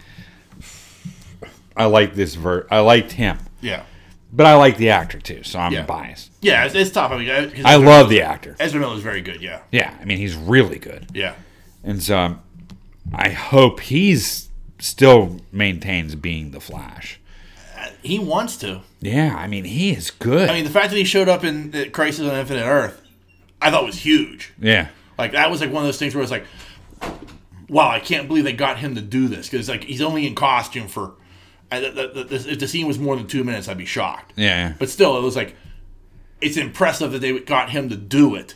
I liked this ver. I liked him, yeah. but I like the actor too, so I'm Yeah. biased. Yeah, it's, it's tough. I mean, I, 'cause I love the actor. Ezra Miller's very good, yeah. Yeah, I mean, he's really good, Yeah. and so um, I hope he's still maintains being the Flash. He wants to. Yeah, I mean, he is good. I mean, the fact that he showed up in the Crisis on Infinite Earth, I thought was huge. yeah, Like that was like one of those things where it's like, wow, I can't believe they got him to do this because like he's only in costume for. I, the, the, the, if the scene was more than two minutes, I'd be shocked. yeah, But still, it was like, it's impressive that they got him to do it.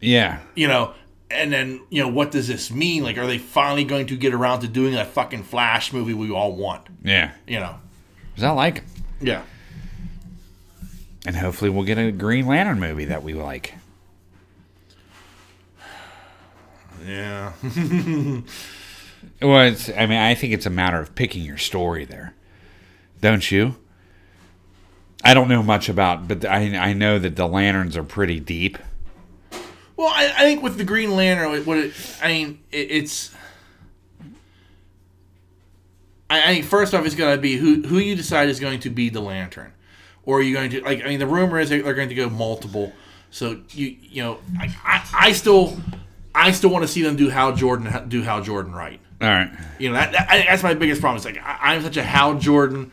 yeah. You know, and then you know what does this mean? Like, are they finally going to get around to doing that fucking Flash movie we all want? Yeah, You know. because I like him, Yeah. and hopefully we'll get a Green Lantern movie that we like. Yeah. (laughs) Well, it's, I mean, I think it's a matter of picking your story there, don't you? I don't know much about, but I I know that the lanterns are pretty deep. Well, I, I think with the Green Lantern, what it, I mean, it, it's. I, I think first off, it's going to be who who you decide is going to be the Lantern, or are you going to like? I mean, the rumor is they're going to go multiple. So you you know, I, I, I still I still want to see them do Hal Jordan do Hal Jordan right. All right. You know, that, that, that's my biggest problem. It's like I, I'm such a Hal Jordan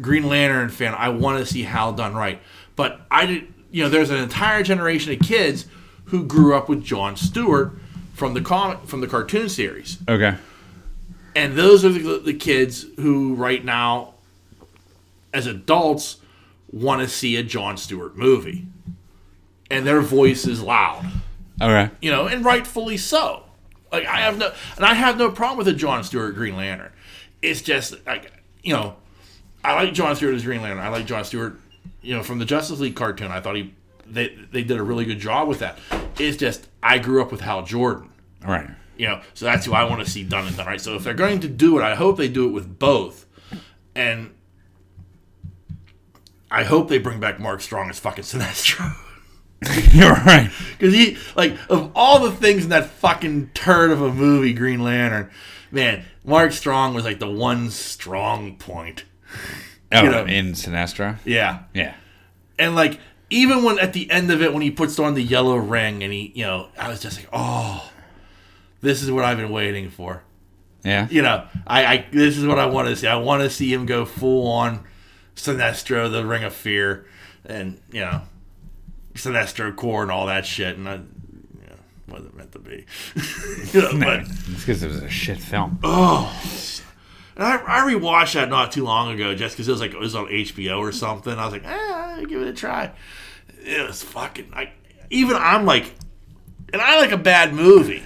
Green Lantern fan. I want to see Hal done right, but I did. You know, there's an entire generation of kids who grew up with John Stewart from the comic from the cartoon series, Okay. and those are the, the kids who right now, as adults, want to see a John Stewart movie, and their voice is loud Okay. you know, and rightfully so. Like I have no, and I have no problem with a John Stewart Green Lantern. It's just like you know, I like John Stewart as Green Lantern. I like John Stewart, you know, from the Justice League cartoon. I thought he they they did a really good job with that. It's just I grew up with Hal Jordan, All right. you know, so that's who I want to see done and done right. So if they're going to do it, I hope they do it with both, and I hope they bring back Mark Strong as fucking (laughs) Sinestro. (laughs) You're right. Because he, like, of all the things in that fucking turd of a movie, Green Lantern, man, Mark Strong was like the one strong point. Oh, You know- in Sinestro. Yeah. Yeah. And, like, even when at the end of it, when he puts on the yellow ring and he, you know, I was just like, oh, this is what I've been waiting for. Yeah. You know, I, I this is what I want to see. I want to see him go full on Sinestro, the Ring of Fear, and, you know, Sinestro Corps and all that shit. And I, wasn't meant to be. (laughs) you know, (laughs) but. It's because it was a shit film. Oh, And I, I rewatched that not too long ago just because it was like it was on HBO or something. I was like, eh, give it a try. It was fucking. I, even I'm like, and I like a bad movie,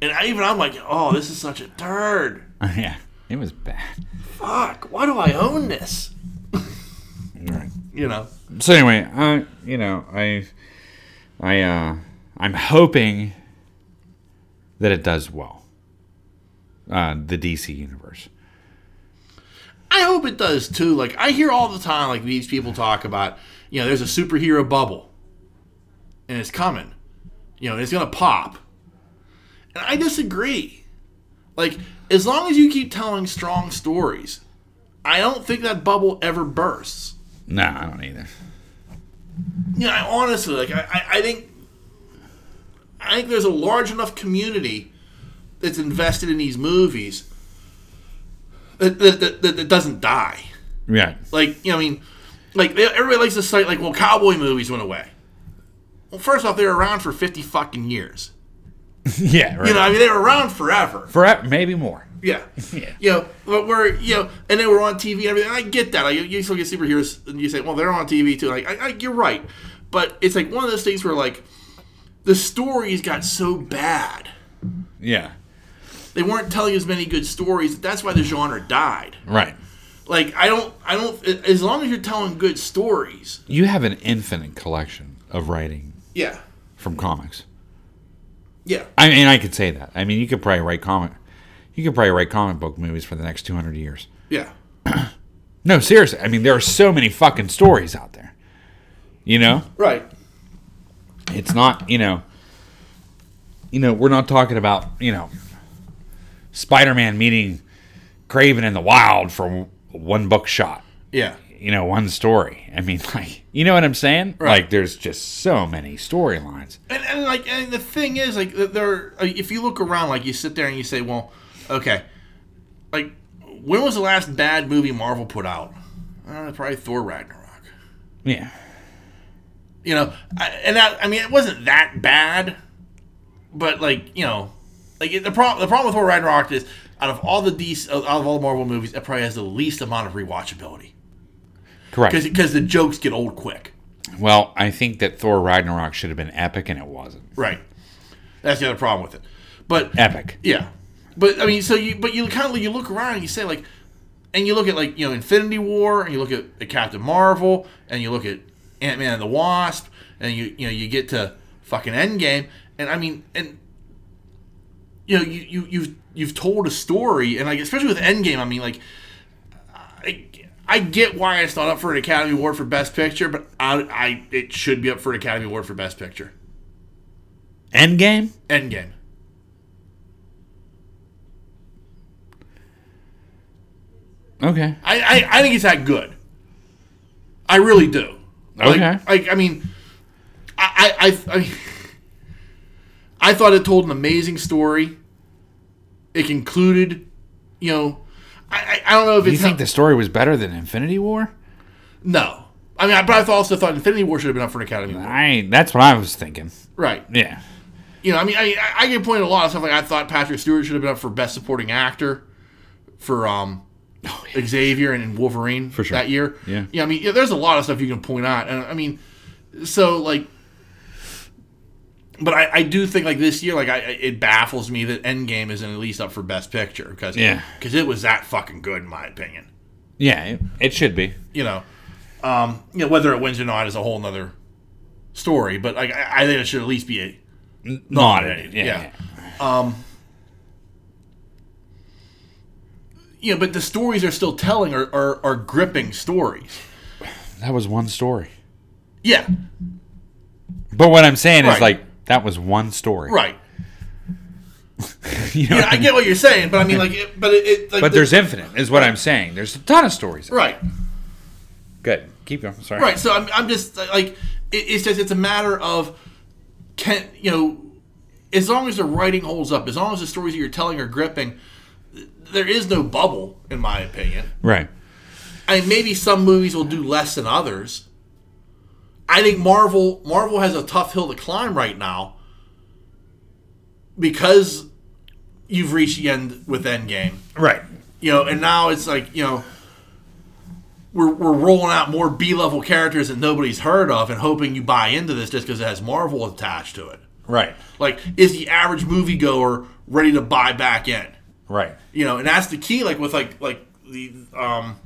and I, even I'm like, oh, this is such a turd. (laughs) yeah. It was bad. Fuck, why do I own this? Right. You know. So anyway, I you know I I uh I'm hoping that it does well. Uh, the DC universe. I hope it does too. Like I hear all the time, like these people talk about, you know, there's a superhero bubble, and it's coming. You know, it's gonna pop. And I disagree. Like as long as you keep telling strong stories, I don't think that bubble ever bursts. No, I don't either. You know, I honestly, like I, I think, I think there's a large enough community that's invested in these movies that that, that, that, doesn't die. Yeah. Like, you know, I mean, like everybody likes to cite like, well, cowboy movies went away. Well, first off, they were around for fifty fucking years. (laughs) yeah. Right. You know, I mean, they were around forever. Forever, maybe more. Yeah. (laughs) Yeah. You know, but we're you know, and they were on TV and everything. I get that. You, you still get superheroes, and you say, well, they're on TV too. Like, I, I, you're right, but it's like one of those things where like the stories got so bad. Yeah. They weren't telling as many good stories. That's why the genre died. Right. Like I don't, I don't. As long as you're telling good stories, You have an infinite collection of writing yeah, from comics. yeah, I mean, I could say that. I mean, you could probably write comic. You could probably write comic book movies for the next 200 years. yeah, (clears throat) No, seriously. I mean, there are so many fucking stories out there. You know? right, It's not, you know, you know, we're not talking about, you know, Spider-Man meeting Kraven in the wild for one book shot. yeah, You know, one story. I mean, (laughs) like, you know what I'm saying? Right. Like, there's just so many storylines. and, and like, and the thing is, like, there, if you look around, like, you sit there and you say, well, okay, like, when was the last bad movie Marvel put out? Uh, probably Thor Ragnarok. Yeah. You know, I, and that, I mean, it wasn't that bad, but like, you know, like the problem, the problem with Thor Ragnarok is, out of all the DC, out of all the Marvel movies, it probably has the least amount of rewatchability Correct. because the jokes get old quick. Well, I think that Thor Ragnarok should have been epic, and it wasn't. Right. That's the other problem with it. But Epic. yeah, but I mean, so you but you kind of you look around and you say like, and you look at like you know Infinity War and you look at, at Captain Marvel and you look at Ant Man and the Wasp and you you know you get to fucking Endgame and I mean and you know you you you've you've told a story and like especially with Endgame I mean like I, I get why it's not up for an Academy Award for Best Picture but I, I it should be up for an Academy Award for Best Picture Endgame? Endgame Okay. I, I, I think it's that good. I really do. Like, Okay. Like, I mean, I, I, I, I, I thought it told an amazing story. It concluded, you know, I, I, don't know if You think the story was better than Infinity War? no. I mean, I, but I also thought Infinity War should have been up for an Academy Award. I. That's what I was thinking. Right. Yeah. You know, I mean, I, I- get pointed a lot of stuff. Like I thought Patrick Stewart should have been up for Best Supporting Actor for um, Xavier and Wolverine For sure. that year. Yeah. yeah. I mean, yeah, there's a lot of stuff you can point out, and I mean, so like, but I, I do think like this year, like I, it baffles me that Endgame isn't at least up for Best Picture because Yeah. because it was that fucking good in my opinion. Yeah. It, it should be. You know, um, you know whether it wins or not is a whole nother story, but like I, I think it should at least be a Nominated. Yeah. yeah. Um, you know, but the stories they're still telling are, are, are gripping stories. That was one story. Yeah, But what I'm saying Right. is like that was one story. right. (laughs) You know Yeah, I I get what you're saying, but I mean, like, it, but it, it like But the- there's infinite, is what I'm saying. There's a ton of stories. right, Good. Keep going. Sorry. right. So I'm, I'm just like, it, it's just it's a matter of can you know, as long as the writing holds up, as long as the stories that you're telling are gripping, there is no bubble, in my opinion. Right. I mean, maybe some movies will do less than others. I think Marvel Marvel has a tough hill to climb right now because you've reached the end with Endgame. Right. You know, and now it's like, you know, we're, we're rolling out more B level characters that nobody's heard of and hoping you buy into this just because it has Marvel attached to it. Right. Like, is the average moviegoer ready to buy back in? Right. you know, and that's the key. Like with like like the um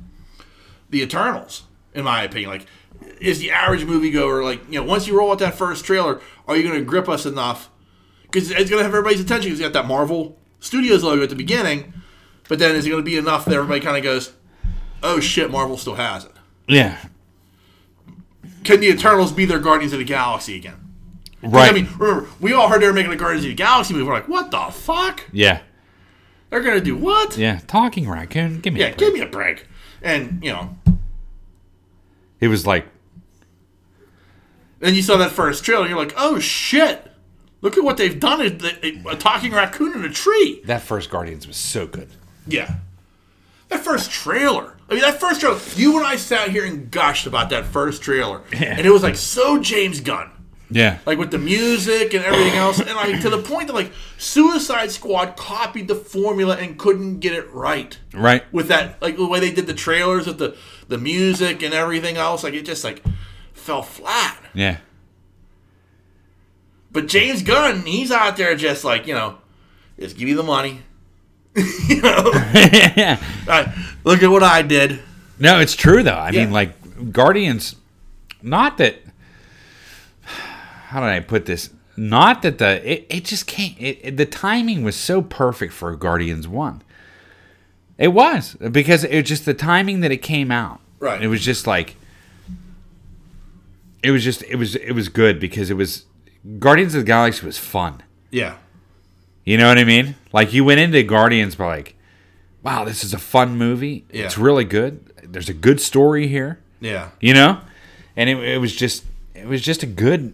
the Eternals, in my opinion, like is the average moviegoer like you know once you roll out that first trailer, are you going to grip us enough? Because it's going to have everybody's attention. Because you got that Marvel Studios logo at the beginning, but then is it going to be enough that everybody kind of goes, "Oh shit, Marvel still has it." Yeah. Can the Eternals be their Guardians of the Galaxy again? Right. I mean, remember, we all heard they were making a Guardians of the Galaxy movie. We're like, what the fuck? yeah. They're going to do what? Yeah. Talking raccoon. Give me. Yeah, a break. give me a break. And you know, It was like then you saw that first trailer, and you're like, oh shit! Look at what they've done! A, a talking raccoon in a tree. that first Guardians was so good. Yeah, that first trailer. I mean, that first trailer. You and I sat here and gushed about that first trailer, (laughs) and it was like so James Gunn. Yeah. like with the music and everything else, and like to the point that like Suicide Squad copied the formula and couldn't get it right Right. with that like the way they did the trailers with the the music and everything else. Like it just like fell flat. Yeah. But James Gunn, he's out there just like you know, just give me the money. (laughs) you know, yeah. (laughs) I- look at what I did. No, it's true though. I mean, like Guardians. Not that. How did I put this? Not that the it, it just can't. It, it- the timing was so perfect for Guardians One. It was because it was just the timing that it came out. Right. It was just like. It was just it was it was good because it was Guardians of the Galaxy was fun. Yeah. You know what I mean? Like you went into Guardians by like, wow, this is a fun movie. Yeah. It's really good. There's a good story here. Yeah. You know, and it, it was just it was just a good.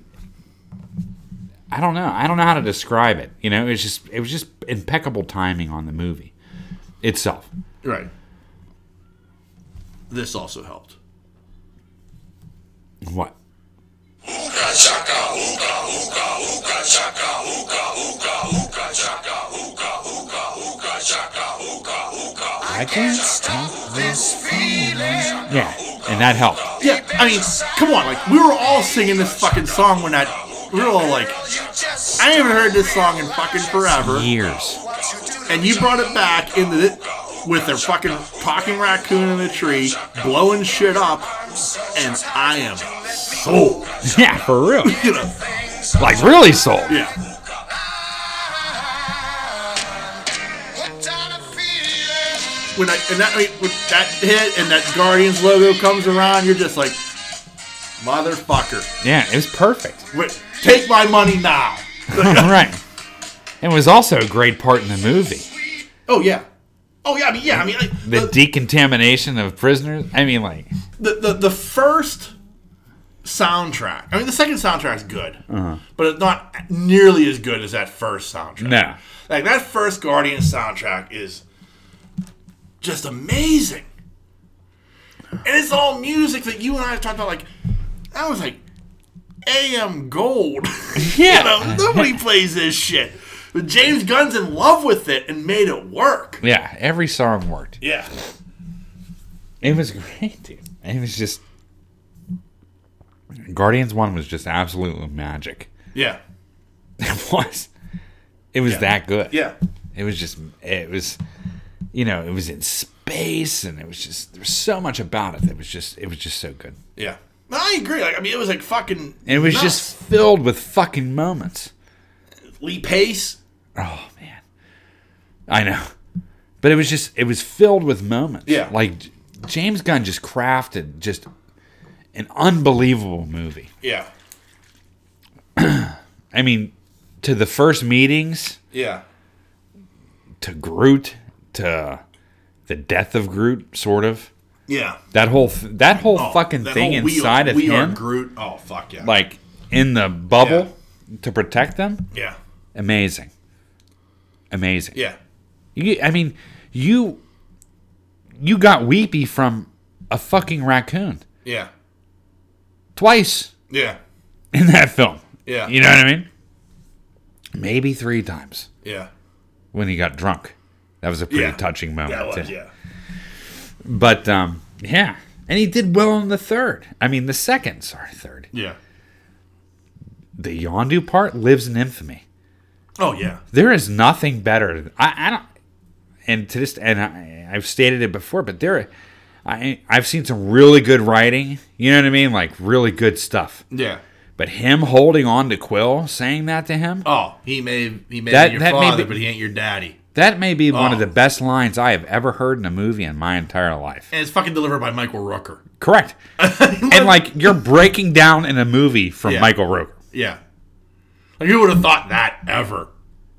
I don't know. I don't know how to describe it. You know, it was just it was just impeccable timing on the movie itself. Right. This also helped. What? I can't stop this feeling. Yeah, and that helped. Yeah, I mean, come on, like we were all singing this fucking song when that we were all like, I haven't heard this song in fucking forever, Years. and you brought it back into it with their fucking talking raccoon in the tree, blowing shit up, and I am sold. Yeah, for real. (laughs) You know, Like really sold. yeah, when I and that I mean, when that hit and that Guardians logo comes around, you're just like, motherfucker, Yeah, it was perfect. Wait, take my money now. (laughs) right. It was also a great part in the movie. Oh yeah. Oh yeah, I mean yeah, I mean like, The the, decontamination of prisoners. I mean, like, the, the the first soundtrack. I mean the second soundtrack's good, uh-huh. but it's not nearly as good as that first soundtrack. no. Like that first Guardian soundtrack is just amazing, and it's all music that you and I have talked about. Like that was like AM gold. (laughs) Yeah. you know, nobody (laughs) plays this shit. But James Gunn's in love with it and made it work. Yeah, every song worked. Yeah. It was great, dude. It was just. Guardians 1 was just absolutely magic. Yeah. (laughs) It was. It was Yeah. that good. Yeah. It was just. It was. You know, it was in space and it was just. There was so much about it that was just. It was just so good. Yeah. I agree. Like, I mean, it was like fucking. And it was nuts. just filled with fucking moments. Lee Pace. Oh man, I know, but it was just it was filled with moments. Yeah. like James Gunn just crafted just an unbelievable movie. Yeah. (clears throat) I mean, to the first meetings, Yeah. to Groot, to the death of Groot, sort of Yeah. that whole th- that whole Oh, fucking that thing whole we inside of we him, Are Groot. Oh fuck yeah. like in the bubble to protect them. yeah. Amazing, amazing. Yeah. You, I mean, you you got weepy from a fucking raccoon Yeah. Twice Yeah. in that film. Yeah. You know what I mean? Maybe three times Yeah. when he got drunk. That was a pretty Yeah. touching moment. That was too. yeah. But um, yeah, and he did well in the third. I mean, the second, sorry, third. Yeah. The Yondu part lives in infamy. Oh yeah. There is nothing better. I, I don't, and to this, and I, I've stated it before, but there, I, I've seen some really good writing. You know what I mean? Like really good stuff. Yeah. But him holding on to Quill, saying that to him, Oh, he may he may That- be your that father, be- but he ain't your daddy. that may be one of Oh. the best lines I have ever heard in a movie in my entire life. And it's fucking delivered by Michael Rooker. Correct. (laughs) and like you're breaking down in a movie from Yeah. Michael Rooker. Yeah. Like who would have thought that ever?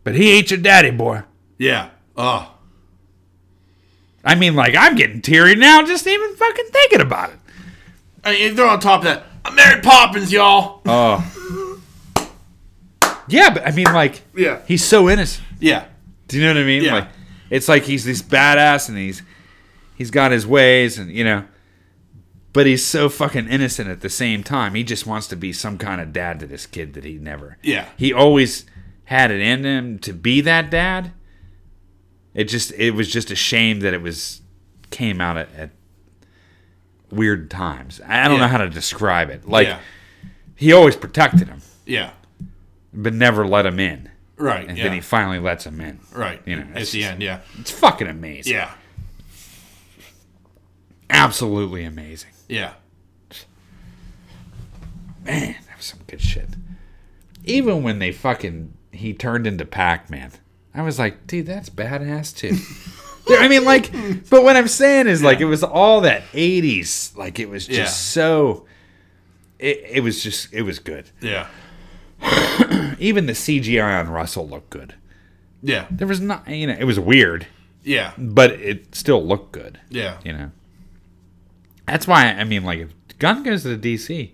But he ain't your daddy, boy. Yeah. Oh. I mean, like I'm getting teary now just even fucking thinking about it. I mean, they're on top of that. I'm Mary Poppins, y'all. Oh. yeah, but I mean, like, Yeah. he's so innocent. Yeah. Do you know what I mean? Yeah. Like, it's like he's this badass and he's he's got his ways and you know, but he's so fucking innocent at the same time. He just wants to be some kind of dad to this kid that he never. Yeah. He always had it in him to be that dad. It just it was just a shame that it was came out at, at weird times. I don't Yeah. know how to describe it. Like yeah. he always protected him, Yeah. but never let him in. Right. And yeah. then he finally lets him in. right. you know, at the just- end. Yeah. It's fucking amazing. Yeah. absolutely amazing. Yeah. Man, that was some good shit. Even when they fucking he turned into Pac Man, I was like, dude, that's badass too. I mean, like, but what I'm saying is, like, it was all that '80s. Like, it was just Yeah. so. It, it was just, it was good. Yeah. (clears throat) Even the CGI on Russell looked good. Yeah. There was not, you know, it was weird, Yeah. but it still looked good. Yeah. You know, that's why I mean, like, if Gunn goes to the DC,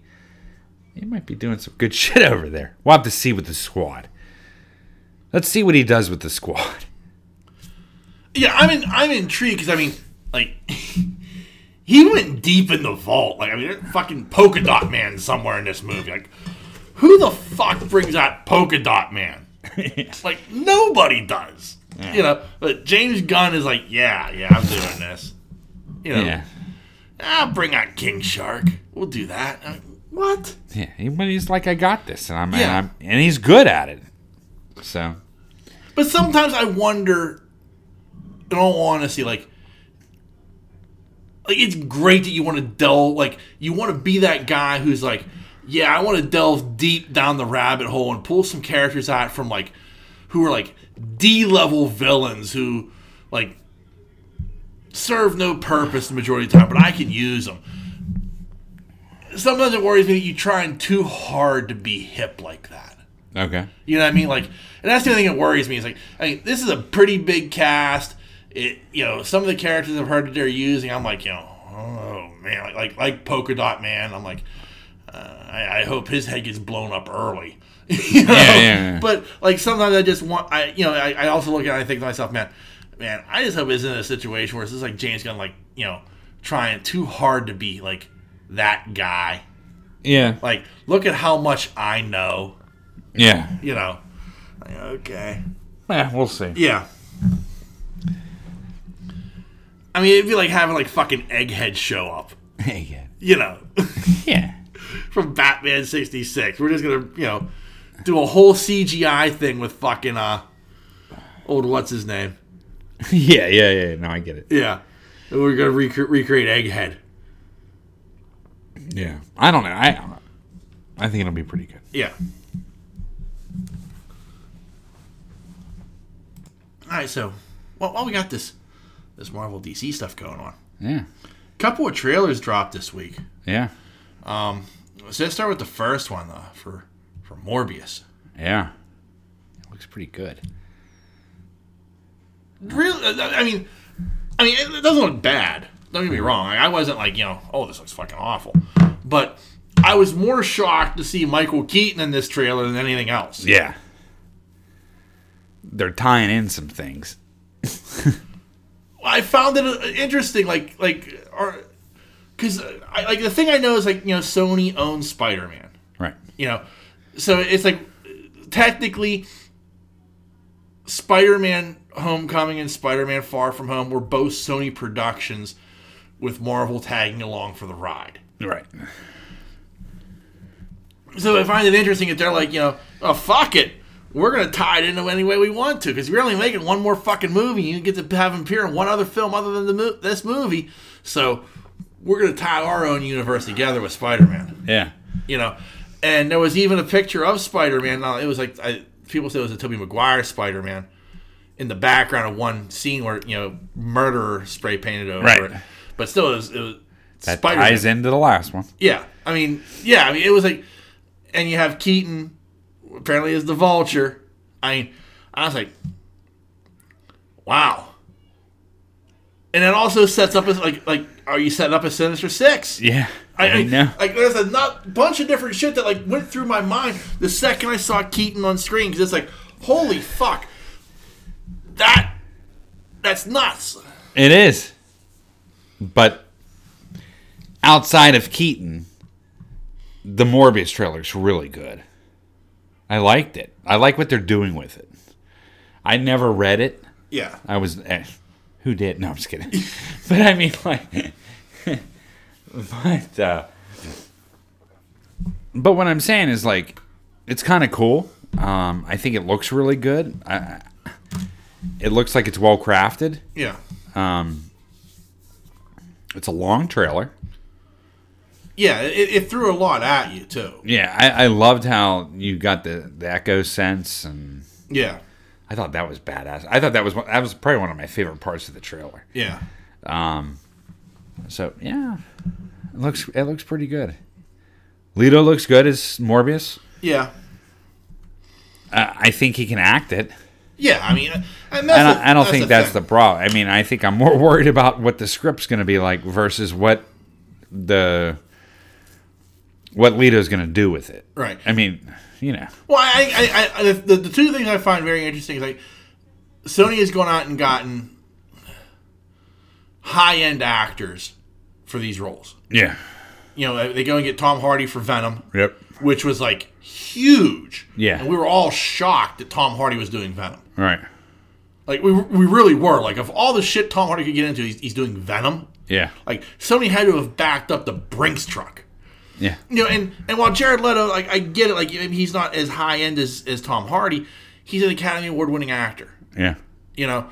he might be doing some good (laughs) shit over there. We'll have to see with the squad. Let's see what he does with the squad. Yeah, I'm in, I'm intrigued because I mean, like, (laughs) he went deep in the vault. Like, I mean, fucking polka dot man somewhere in this movie. Like, who the fuck brings out polka dot man? It's (laughs) like, nobody does. You know, but James Gunn is like, yeah, yeah, I'm doing this. You know, Yeah, I'll bring out King Shark. We'll do that. Like, what? yeah. But he's like, I got this, and I'm, Yeah. and I'm, and he's good at it. So But sometimes I wonder, in all honesty, like, like it's great that you want to delve, like, you want to be that guy who's like, yeah, I want to delve deep down the rabbit hole and pull some characters out from like, who are like D level villains who, like, serve no purpose the majority of the time, but I can use them. Sometimes it worries me that you're trying too hard to be hip like that. okay, You know what I mean? Like, and that's the only thing that worries me is like, I mean, this is a pretty big cast. It, you know, some of the characters I've heard that they're using, I'm like, you know, oh man, like like, like Polka Dot Man. I'm like, uh, I, I hope his head gets blown up early. (laughs) you know? Yeah, yeah, yeah. But like sometimes I just want, I you know, I, I also look at it and I think to myself, man, man, I just hope it's in a situation where it's just like James Gunn, like you know, trying too hard to be like that guy. yeah, Like, look at how much I know. yeah. You know, okay. Eh, we'll see. Yeah. I mean, it'd be like having like fucking Egghead show up, (laughs) yeah, you know, (laughs) yeah. from Batman '66. We're just gonna, you know, do a whole CGI thing with fucking uh, old what's his name? (laughs) yeah, yeah, yeah. No, I get it. Yeah, and we're gonna rec- recreate Egghead. Yeah, I don't know. I, I think it'll be pretty good. Yeah. All right, so well, while we got this this Marvel DC stuff going on, Yeah, couple of trailers dropped this week. yeah, um, So let's start with the first one though, for for Morbius. yeah. It looks pretty good. Really, uh, I mean, I mean, it doesn't look bad. Don't get me wrong. I wasn't like you know, oh, this looks fucking awful. But I was more shocked to see Michael Keaton in this trailer than anything else. Yeah. They're tying in some things. I found it uh, interesting, like like, or because like the thing I know is like you know, Sony owns Spider Man. Right. you know so it's like technically spider-man homecoming and spider-man far from home were both sony productions with marvel tagging along for the ride Right. so i find it interesting that they're like you know oh fuck it we're gonna tie it into any way we want to because we're only making one more fucking movie you get to have him appear in one other film other than the mo- this movie so we're gonna tie our own universe together with spider-man Yeah. you know. And there was even a picture of Spider Man. Now it was like I, people said it was a Tobey Maguire Spider Man in the background of one scene where you know murderer spray painted over Right. it. But still, it was, it was That Spider-Man. ties into the last one. Yeah, I mean, yeah, I mean, it was like, and you have Keaton, apparently is the Vulture. I mean, I was like, wow. And it also sets up as like like, are you setting up a Sinister Six? Yeah. I, I know. Like there's a not, bunch of different shit that like went through my mind the second I saw Keaton on screen because it's like, holy fuck, that that's nuts. It is. But outside of Keaton, the Morbius trailer's really good. I liked it. I like what they're doing with it. I never read it. Yeah, I was eh, who did? No, I'm just kidding. (laughs) but I mean like (laughs) but uh but what I'm saying is like it's kind of cool. Um I think it looks really good. I, I- it looks like it's well crafted. yeah, Um, It's a long trailer. Yeah, it, it threw a lot at you too. Yeah, I, I loved how you got the, the echo sense, and Yeah, I thought that was badass. I thought that was one- that was probably one of my favorite parts of the trailer. yeah, Um. So yeah, it looks it looks pretty good. Leto looks good as Morbius. yeah, Uh, I think he can act it. yeah. I mean, and And that's I, I don't think that's the problem. I mean, I think I'm more (laughs) worried about what the script's going to be like versus what the what Leto's going to do with it. Right. I mean, you know. Well, I, I, I, the, the two things I find very interesting is like Sony has gone out and gotten high end actors for these roles. Yeah. You know, they go and get Tom Hardy for Venom, Yep. which was like huge. Yeah. and we were all shocked that Tom Hardy was doing Venom. Right. Like we, we really were. Like of all the shit Tom Hardy could get into, he's, he's doing Venom. Yeah. Like Sony had to have backed up the Brinks truck. Yeah. you know, and and while Jared Leto, like I get it, like maybe he's not as high end as as Tom Hardy, he's an Academy Award winning actor. Yeah. You know,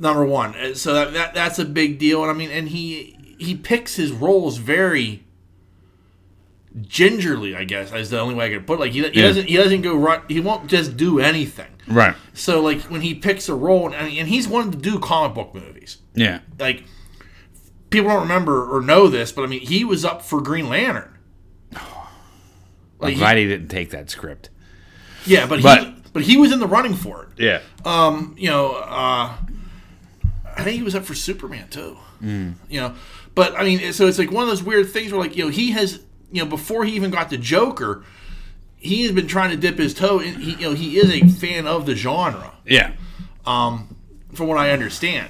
number one, Uh, so that, that that's a big deal. And I mean, and he he picks his roles very gingerly. I guess is the only way I could put. It. Like he, he Yeah. doesn't he doesn't go run. He won't just do anything. Right. So like when he picks a role, and, and he's wanted to do comic book movies. Yeah. Like people don't remember or know this, but I mean, he was up for Green Lantern. I'm Like, he didn't take that script. Yeah, but, But- he but he was in the running for it. Yeah. Um, You know, uh, I think he was up for Superman too. Mm. You know, but I mean, so it's like one of those weird things where like you know he has you know before he even got the Joker, he has been trying to dip his toe. in He you know he is a fan of the genre Yeah. Um, from what I understand.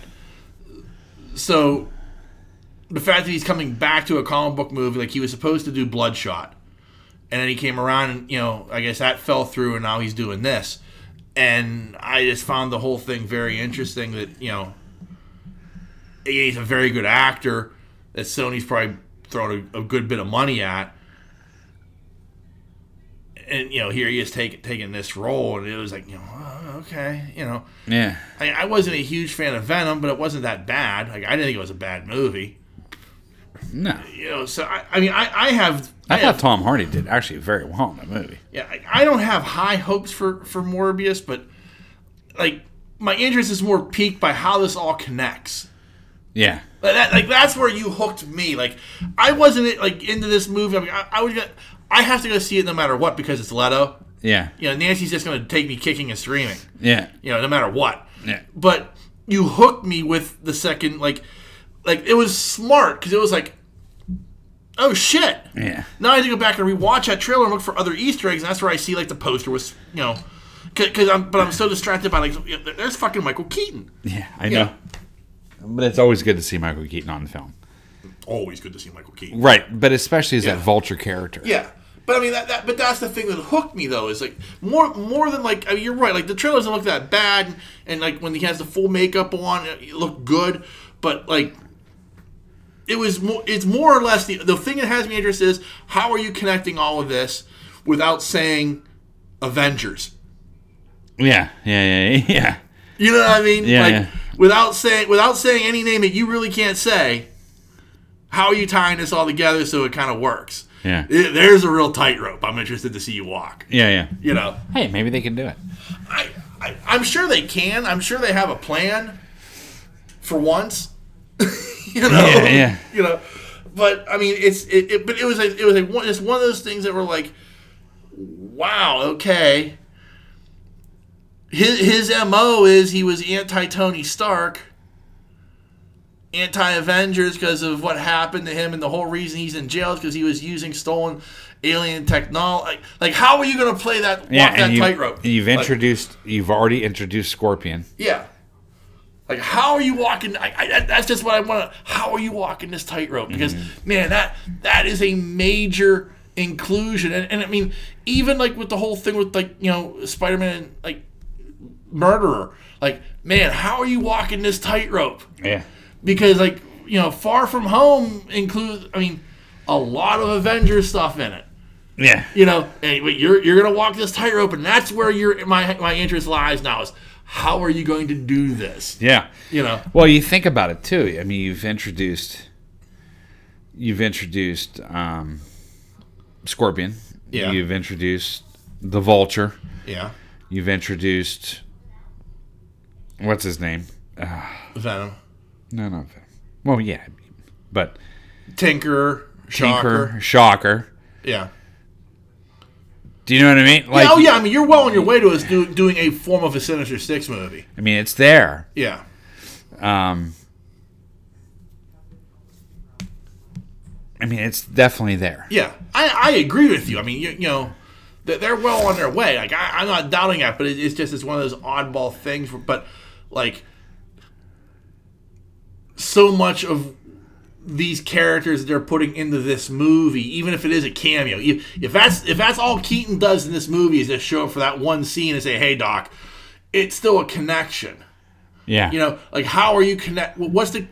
So the fact that he's coming back to a comic book movie, like he was supposed to do Bloodshot, and then he came around and you know I guess that fell through, and now he's doing this, and I just found the whole thing very interesting. That you know he's a very good actor that Sony's probably thrown a, a good bit of money at. And you know, here he is taking taking this role, and it was like, you know, oh, okay, you know, Yeah. I, I wasn't a huge fan of Venom, but it wasn't that bad. Like I didn't think it was a bad movie. No. You know, so I, I mean, I, I have, I I, thought have, Tom Hardy did actually very well in the movie. yeah, I, I don't have high hopes for for Morbius, but like my interest is more piqued by how this all connects. Yeah. Like, that, like that's where you hooked me. Like I wasn't like into this movie. I, mean, I, I was gonna, I have to go see it no matter what because it's Leto. Yeah. You know, Nancy's just gonna take me kicking and screaming. Yeah. You know, no matter what. Yeah. but you hooked me with the second like like it was smart because it was like oh shit Yeah. now i have to go back and rewatch that trailer and look for other easter eggs and that's where i see like the poster was you know because i'm but i'm so distracted by like there's fucking michael keaton Yeah. I know. But it's always good to see Michael Keaton on the film. always good to see michael keaton Right. But especially as Yeah. that vulture character. yeah but I mean that, that, but that's the thing that hooked me though is like more more than like I mean, you're right like the trailer doesn't look that bad and like when he has the full makeup on it looked good but like it was more it's more or less the the thing that has me interested is how are you connecting all of this without saying Avengers Yeah. Yeah. Yeah. (laughs) Yeah. you know what I mean Yeah, like yeah. without saying without saying any name that you really can't say how are you tying this all together so it kind of works Yeah. It- there's a real tightrope I'm interested to see you walk Yeah. Yeah. you know Hey, maybe they can do it. I, I, I'm sure they can. I'm sure they have a plan for once. (laughs) you know, Yeah, yeah. You know, but I mean, it's it, it. But it was a, it was a, one, it's one of those things that were like, wow, okay. His his mo is he was anti Tony Stark, anti Avengers because of what happened to him, and the whole reason he's in jail is because he was using stolen alien technology. Like, like, how are you going to play that walk Yeah. that you, tightrope? you've Like, introduced. You've already introduced Scorpion. yeah. Like, how are you walking? I, I, that's just what I want to. How are you walking this tightrope? Because Mm-hmm. man, that that is a major inclusion, and, and I mean, even like with the whole thing with like you know Spider-Man, like murderer. Like, man, how are you walking this tightrope? Yeah. Because like you know, Far From Home includes. I mean, a lot of Avengers stuff in it. Yeah. You know, and you're you're gonna walk this tightrope, and that's where your my my interest lies now. Is how are you going to do this? Yeah. You know, Well, you think about it too. I mean, you've introduced you've introduced um, Scorpion. Yeah. You've introduced the Vulture. Yeah. You've introduced what's his name? Venom. No, not Venom. Well, yeah, but Tinker. Shocker. Tinker, Shocker. Yeah. Do you know what I mean? Yeah, oh yeah, I mean you're well on your way to us do, doing a form of a Sinister Six movie. I mean, it's there. Yeah. Um, I mean, it's definitely there. Yeah, I, I agree with you. I mean, you, you know, they're, they're well on their way. Like I, I'm not doubting that, but it, it's just it's one of those oddball things. But like, so much of these characters that they're putting into this movie, even if it is a cameo, if, if that's if that's all Keaton does in this movie is just show up for that one scene and say, "Hey, Doc," it's still a connection. Yeah. You know, like how are you connect? What's the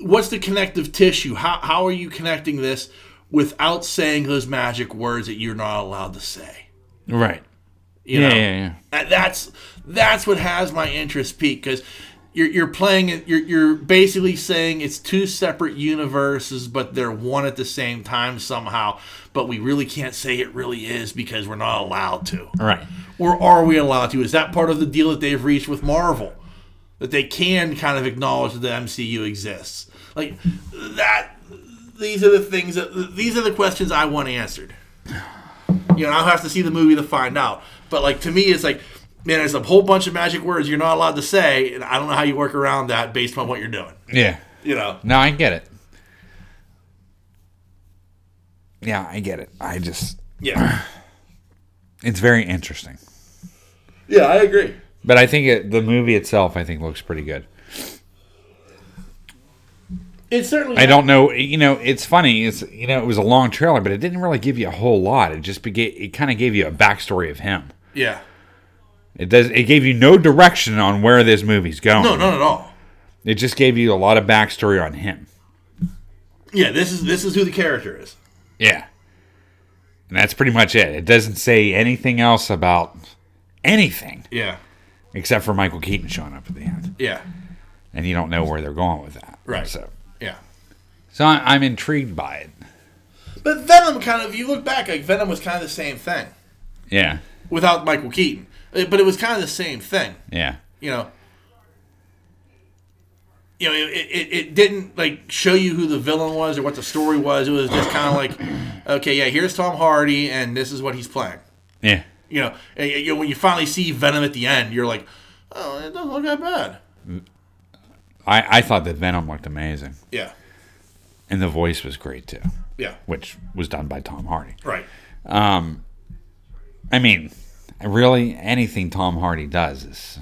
what's the connective tissue? How how are you connecting this without saying those magic words that you're not allowed to say? right. You Yeah, know, yeah, yeah. That's that's what has my interest peaked because you're you're playing it. You're you're basically saying it's two separate universes, but they're one at the same time somehow. But we really can't say it really is because we're not allowed to. Right. Or are we allowed to? Is that part of the deal that they've reached with Marvel? That they can kind of acknowledge that the MCU exists? Like that these are the things that these are the questions I want answered. You know, I'll have to see the movie to find out. But like to me it's like man, there's a whole bunch of magic words you're not allowed to say, and I don't know how you work around that based on what you're doing. Yeah. You know. No, I get it. Yeah, I get it. I just, Yeah. (sighs) it's very interesting. Yeah, I agree. But I think it, the movie itself, I think, looks pretty good. It certainly I don't know. You know, it's funny. It's you know, it was a long trailer, but it didn't really give you a whole lot. It just began, it kind of gave you a backstory of him. Yeah. It does. It gave you no direction on where this movie's going. No, none at all. It just gave you a lot of backstory on him. Yeah, this is this is who the character is. Yeah. And that's pretty much it. It doesn't say anything else about anything Yeah. except for Michael Keaton showing up at the end, Yeah. and you don't know where they're going with that. Right. So, Yeah. so I, I'm intrigued by it. But Venom kind of, you look back, like Venom was kind of the same thing Yeah. without Michael Keaton. Uh, But it was kind of the same thing, Yeah. you know. You know, it, it, it didn't like show you who the villain was or what the story was. It was just kind of like, (clears throat) okay, yeah, here's Tom Hardy, and this is what he's playing. Yeah. You know, and, you know, when you finally see Venom at the end, you're like, oh, it doesn't look that bad. I, I thought that Venom looked amazing, Yeah, and the voice was great too, yeah, which was done by Tom Hardy. right. Um, I mean, really, anything Tom Hardy does is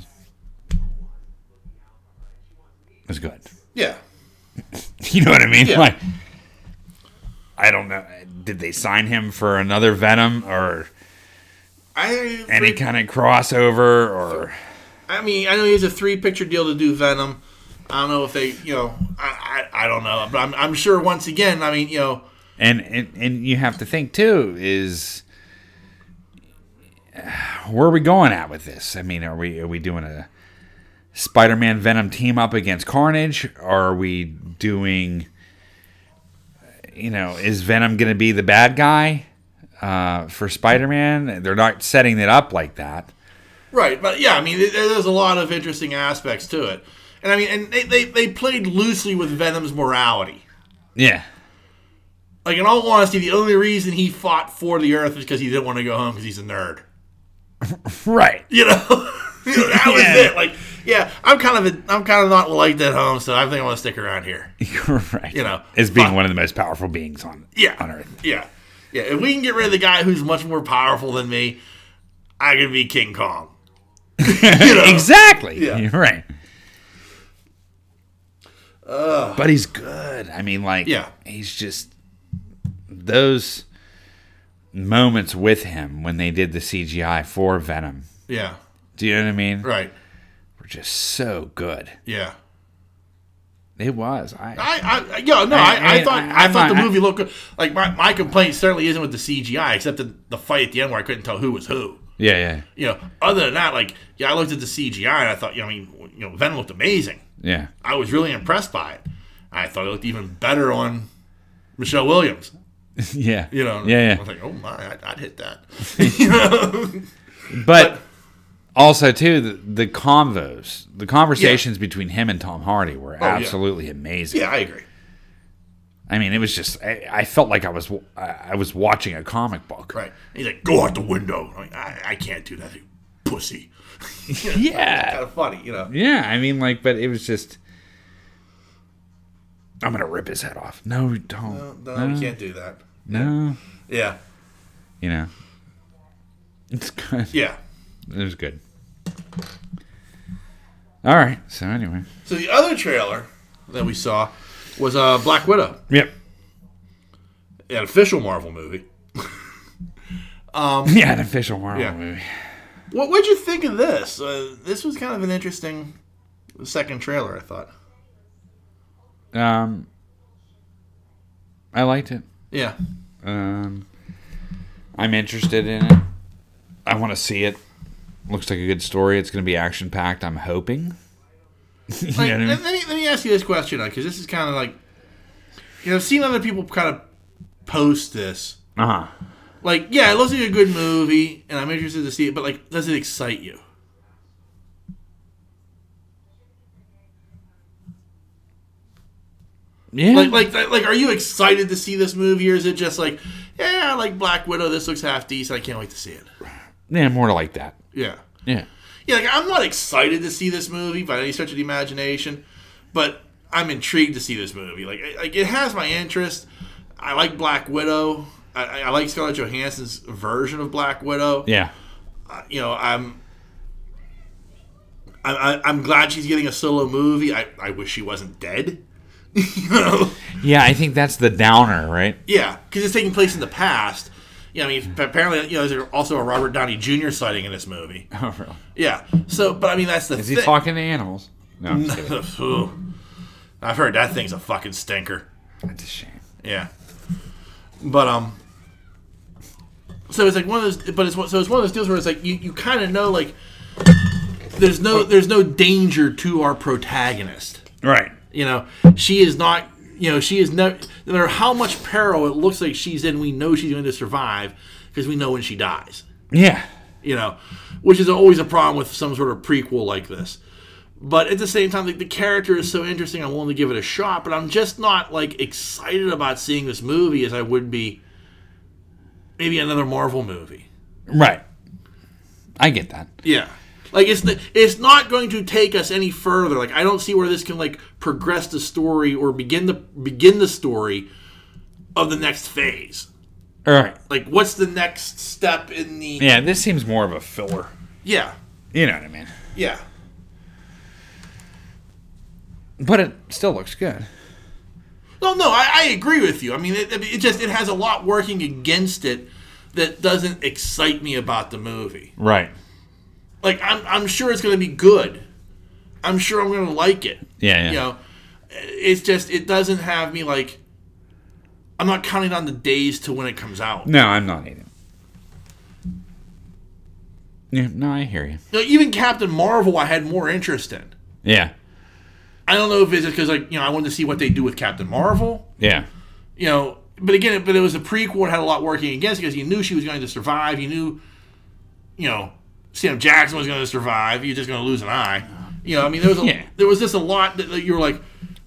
is good. Yeah, (laughs) You know what I mean? Yeah. Like, I don't know. Did they sign him for another Venom or I any kind of crossover or? I mean, I know he has a three picture deal to do Venom. I don't know if they, you know, I, I, I don't know, but I'm, I'm sure once again, I mean, you know, And, and and you have to think too is where are we going at with this? I mean, are we are we doing a Spider-Man Venom team up against Carnage? Are we doing you know, is Venom going to be the bad guy uh, for Spider-Man? They're not setting it up like that. right? But yeah, I mean, there's a lot of interesting aspects to it, and I mean, and they, they, they played loosely with Venom's morality. Yeah. Like in all honesty, the only reason he fought for the Earth is because he didn't want to go home because he's a nerd. Right. (laughs) You know, You (laughs) know, that was Yeah. it. Like, yeah, I'm kind of a, I'm kind of not liked at home, so I think I want to stick around here. (laughs) You're right. You know, as being fuck. one of the most powerful beings on Yeah. on Earth. Yeah. Yeah. If we can get rid of the guy who's much more powerful than me, I could be King Kong. You know? Exactly. Yeah. You're right. but he's good. I mean, like, Yeah. he's just those moments with him when they did the CGI for Venom. Yeah. Do you know what I mean? Right. Were just so good. Yeah. It was. I, I, I yeah, no, I- I, I, thought, I- I, I'm thought the not- movie looked good. like my, my complaint certainly isn't with the CGI, except the, the fight at the end where I couldn't tell who was who. yeah, yeah, You know, other than that, like, yeah, I looked at the CGI and I thought, you know, I mean, you know, Venom looked amazing. yeah. I was really impressed by it. I thought it looked even better on Michelle Williams. (laughs) yeah. You know, Yeah, I yeah. was like, oh my, I'd, I'd hit that. (laughs) (laughs) you know, But also too the, the convos, the conversations between him and Tom Hardy were Oh, yeah. absolutely amazing. yeah, I agree. I mean, it was just I, I felt like I was I I was watching a comic book. Right. He's like, go out the window. I'm like, I, I can't do that, you pussy. Yeah. kind of funny, you know. Yeah, I mean, like, but it was just. I'm gonna rip his head off. No, don't. No, you can't do that. No, Yeah. you know, it's good. Yeah. It was good. All right. So anyway. So the other trailer that we saw was uh, Black Widow, Yep. an official Marvel movie. (laughs) um, Yeah, an official Marvel Yeah. movie. What would you think of this? Uh, this was kind of an interesting second trailer, I thought. Um, I liked it. Yeah. Um, I'm interested in it. I want to see it. Looks like a good story. It's going to be action packed. I'm hoping. (laughs) you Like, know what I mean? let, me, let me ask you this question, because this is kind of like, you know, I've seen other people kind of post this. Uh huh. Like, yeah, it looks like a good movie, and I'm interested to see it, but, like, does it excite you? Yeah. Like, like, like, are you excited to see this movie, or is it just like, yeah, I like Black Widow, this looks half decent, I can't wait to see it? yeah, more like that. Yeah. Yeah. Yeah, like, I'm not excited to see this movie by any stretch of the imagination, but I'm intrigued to see this movie. Like, like it has my interest. I like Black Widow. I, I- like Scarlett Johansson's version of Black Widow. Yeah. Uh, you know, I'm. I, I, I'm glad she's getting a solo movie. I, I wish she wasn't dead. (laughs) you know? Yeah, I think that's the downer, right? Yeah, because it's taking place in the past. Yeah, I mean, apparently, you know, there's also a Robert Downey Jr. sighting in this movie. (laughs) Oh, really? Yeah, so, but I mean, that's the Is he talking to animals? No, (laughs) I've heard that thing's a fucking stinker. That's a shame. Yeah, but um, so it's like one of those. But it's so it's one of those deals where it's like you, you kind of know like there's no there's no danger to our protagonist. Right. You know, she is not. You know, she is no. No matter how much peril it looks like she's in, we know she's going to survive because we know when she dies. Yeah. You know, which is always a problem with some sort of prequel like this. But at the same time, the, the character is so interesting. I'm willing to give it a shot, but I'm just not like excited about seeing this movie as I would be maybe another Marvel movie. Right. I get that. Yeah. Like it's the, it's not going to take us any further. Like I don't see where this can like progress the story or begin the begin the story of the next phase. All right. Like what's the next step in the Yeah, this seems more of a filler. Yeah. You know what I mean? Yeah. But it still looks good. No, no, I, I agree with you. I mean, it, it just it has a lot working against it that doesn't excite me about the movie. Right. Like I'm I'm sure it's going to be good. I'm sure I'm going to like it. Yeah, yeah. You know, it's just it doesn't have me like. I'm not counting on the days to when it comes out. No, I'm not eating. Yeah, no, I hear you. You know, even Captain Marvel, I had more interest in. Yeah. I don't know if it's because like you know I wanted to see what they do with Captain Marvel. Yeah. you know, but again, but it was a prequel. It had a lot working against because you knew she was going to survive. You knew, you know, Sam Jackson was going to survive. You're just going to lose an eye. You know, I mean, there was a, Yeah. there was just a lot that, that you were like,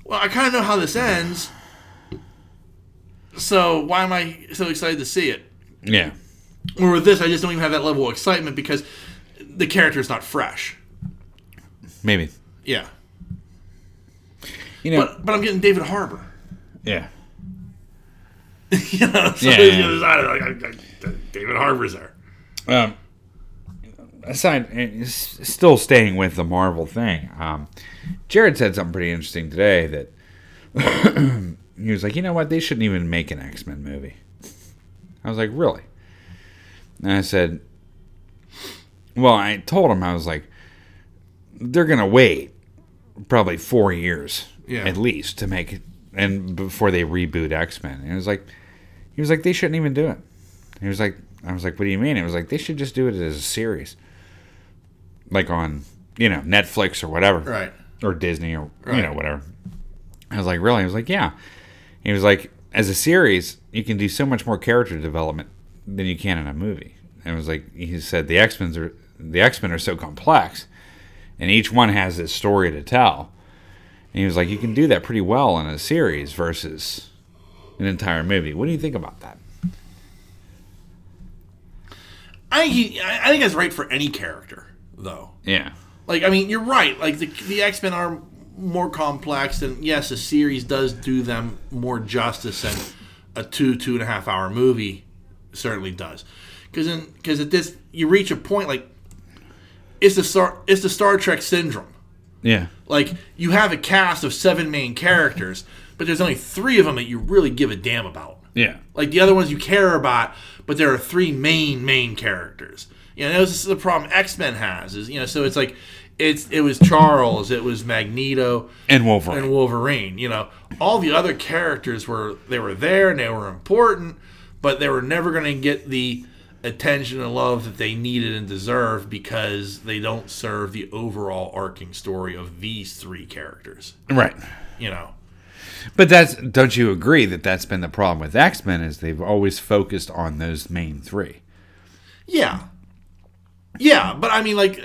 well, I kind of know how this ends. So why am I so excited to see it? Yeah. Or with this, I just don't even have that level of excitement because the character is not fresh. Maybe. Yeah, You know. but but I'm getting David Harbour. yeah. (laughs) you know, Yeah, yeah. gonna like, I- I- David Harbour's there. Um, aside, still staying with the Marvel thing, um, Jared said something pretty interesting today that (clears throat) he was like, you know what, they shouldn't even make an X Men movie. I was like, really? And I said, well, I told him I was like, they're gonna wait probably four years Yeah. at least to make it, and before they reboot X Men. And it was like, he was like, they shouldn't even do it. He was like, I was like, what do you mean? It was like, they should just do it as a series. Like on, you know, Netflix or whatever. Right. Or Disney or, you know, whatever. I was like, really? I was like, yeah. He was like, as a series, you can do so much more character development than you can in a movie. And it was like he said, the X Men are the X Men are so complex, and each one has its story to tell. And he was like, you can do that pretty well in a series versus an entire movie. What do you think about that? I think he, I I think that's right for any character, though. Yeah, Like, I mean, you're right. Like the the X Men are more complex, and yes, a series does do them more justice than a two two and a half hour movie certainly does. Because because at this you reach a point like it's the Star it's the Star Trek syndrome. yeah, Like you have a cast of seven main characters, but there's only three of them that you really give a damn about. yeah, Like the other ones you care about, but there are three main main characters. You know, this is the problem X Men has. Is you know, so it's like it's it was Charles, it was Magneto, and Wolverine. and Wolverine. You know, all the other characters were they were there and they were important, but they were never going to get the attention and love that they needed and deserved because they don't serve the overall arcing story of these three characters. right. You know, But that's don't you agree that that's been the problem with X Men is they've always focused on those main three. Yeah, yeah, but I mean, like,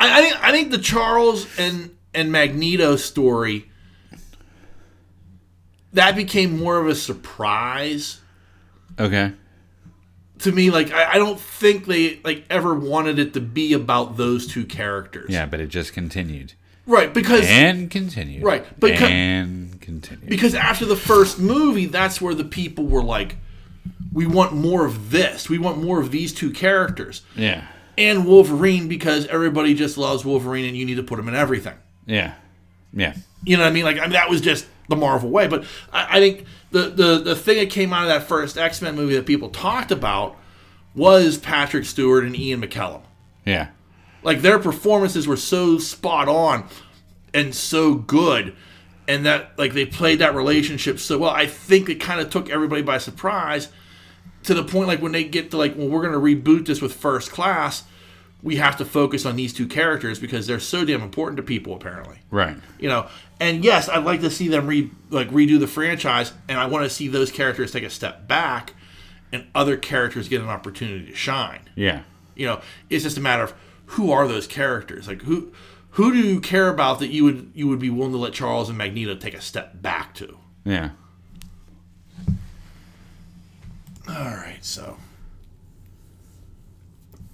I, I think I think the Charles and and Magneto story that became more of a surprise Okay. to me. Like, I, I don't think they like ever wanted it to be about those two characters. Yeah, but it just continued right. Because and continued. Right, but co- and continued. because after the first movie, that's where the people were like, we want more of this. We want more of these two characters. yeah. and Wolverine because everybody just loves Wolverine and you need to put him in everything. Yeah. Yeah. You know what I mean? Like I mean, that was just the Marvel way. But I, I think the, the the thing that came out of that first X Men movie that people talked about was Patrick Stewart and Ian McKellen. Yeah. Like their performances were so spot on and so good, and that like they played that relationship so well. I think it kind of took everybody by surprise to the point like when they get to like, well, we're going to reboot this with First Class. We have to focus on these two characters because they're so damn important to people. Apparently, Right. you know. And yes, I'd like to see them re like redo the franchise, and I want to see those characters take a step back, and other characters get an opportunity to shine. Yeah. You know, it's just a matter of who are those characters? Like who who do you care about that you would you would be willing to let Charles and Magneto take a step back to? Yeah. All right, so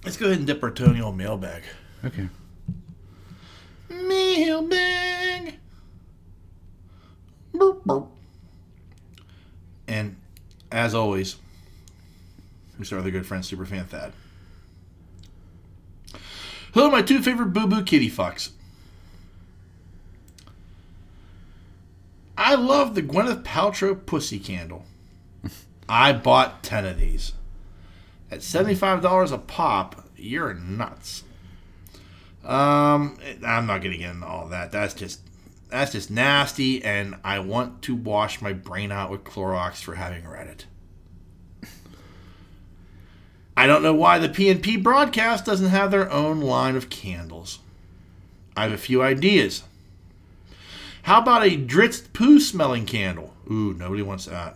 let's go ahead and dip our toe in the old mailbag. Okay. Mailbag. Burp, burp. And as always, we start with our good friend Superfan Thad. Hello, my two favorite Boo Boo Kitty fucks? I love the Gwyneth Paltrow pussy candle. I bought 10 of these. At $75 a pop, you're nuts. Um, I'm not gonna get into all that. That's just that's just nasty, and I want to wash my brain out with Clorox for having read it. I don't know why the PNP broadcast doesn't have their own line of candles. I have a few ideas. How about a Dritz poo smelling candle? Ooh, nobody wants that.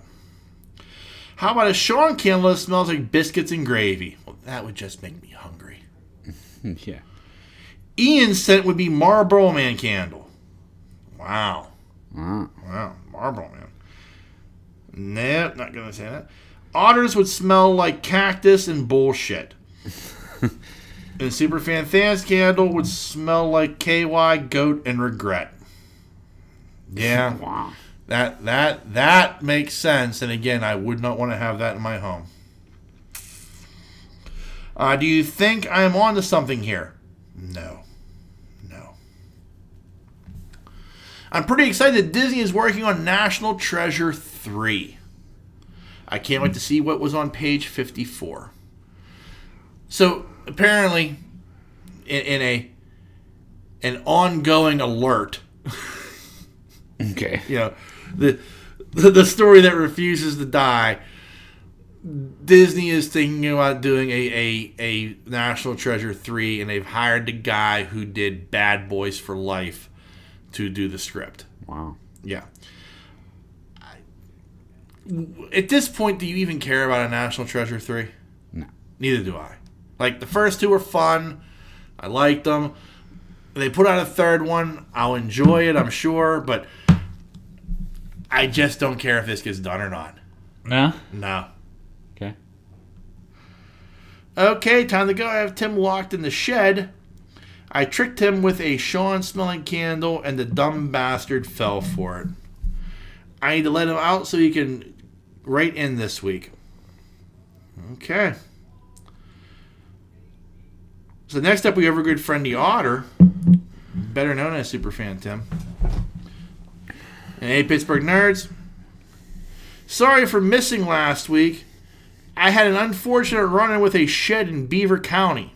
How about a Sean candle that smells like biscuits and gravy? Well, that would just make me hungry. (laughs) Yeah. Ian's scent would be Marlboro Man candle. Wow. Wow. Wow. Marlboro Man. Nope, not going to say that. Otters would smell like cactus and bullshit. (laughs) and Superfan Thad's candle would smell like KY, goat, and regret. Yeah. (laughs) Wow. That that that makes sense. And again, I would not want to have that in my home. Uh, do you think I'm onto something here? No. No. I'm pretty excited that Disney is working on National Treasure 3. I can't wait to see what was on page 54. So apparently, in, in a an ongoing alert (laughs) Okay. you know the the, story that refuses to die disney is thinking about doing a, a, a national treasure 3 and they've hired the guy who did bad boys for life to do the script Wow. yeah At this point, do you even care about a National Treasure three? No. Neither do I. Like the first two were fun. I liked them. They put out a third one. I'll enjoy it, I'm sure, but I just don't care if this gets done or not. No. No. Okay. Okay, time to go. I have Tim locked in the shed. I tricked him with a Sean smelling candle, and the dumb bastard fell for it. I need to let him out so he can write in this week. Okay. So next up, we have our good friend the Otter, better known as Superfan Tim. And hey, Pittsburgh nerds. Sorry for missing last week. I had an unfortunate run in with a shed in Beaver County.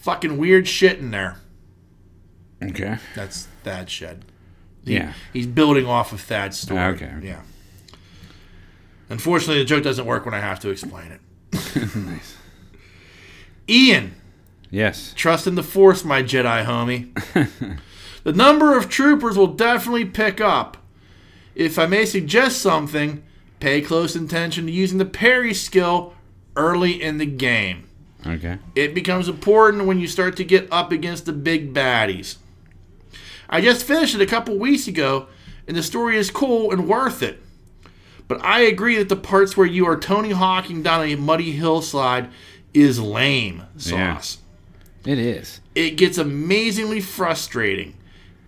Fucking weird shit in there. Okay. That's Thad's shed. Yeah. He's building off of Thad's story. Ah, okay. Yeah. Unfortunately, the joke doesn't work when I have to explain it. (laughs) nice. Ian, Yes. trust in the Force, my Jedi homie. (laughs) the number of troopers will definitely pick up. If I may suggest something, pay close attention to using the parry skill early in the game. Okay. It becomes important when you start to get up against the big baddies. I just finished it a couple weeks ago, and the story is cool and worth it. But I agree that the parts where you are Tony Hawking down a muddy hillside is lame sauce. Yeah, It is. It gets amazingly frustrating.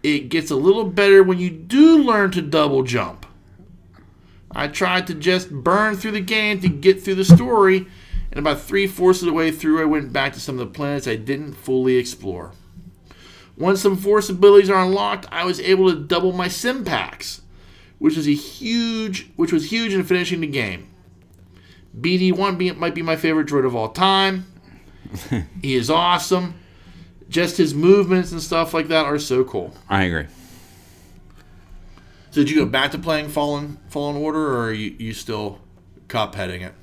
It gets a little better when you do learn to double jump. I tried to just burn through the game to get through the story, and about three fourths of the way through, I went back to some of the planets I didn't fully explore. Once some force abilities are unlocked, I was able to double my stim packs, which was a huge, which was huge in finishing the game. BD1 be, might be my favorite droid of all time. (laughs) he is awesome. Just his movements and stuff like that are so cool. I agree. So did you go back to playing Fallen Fallen Order, or are you, you still cop heading it?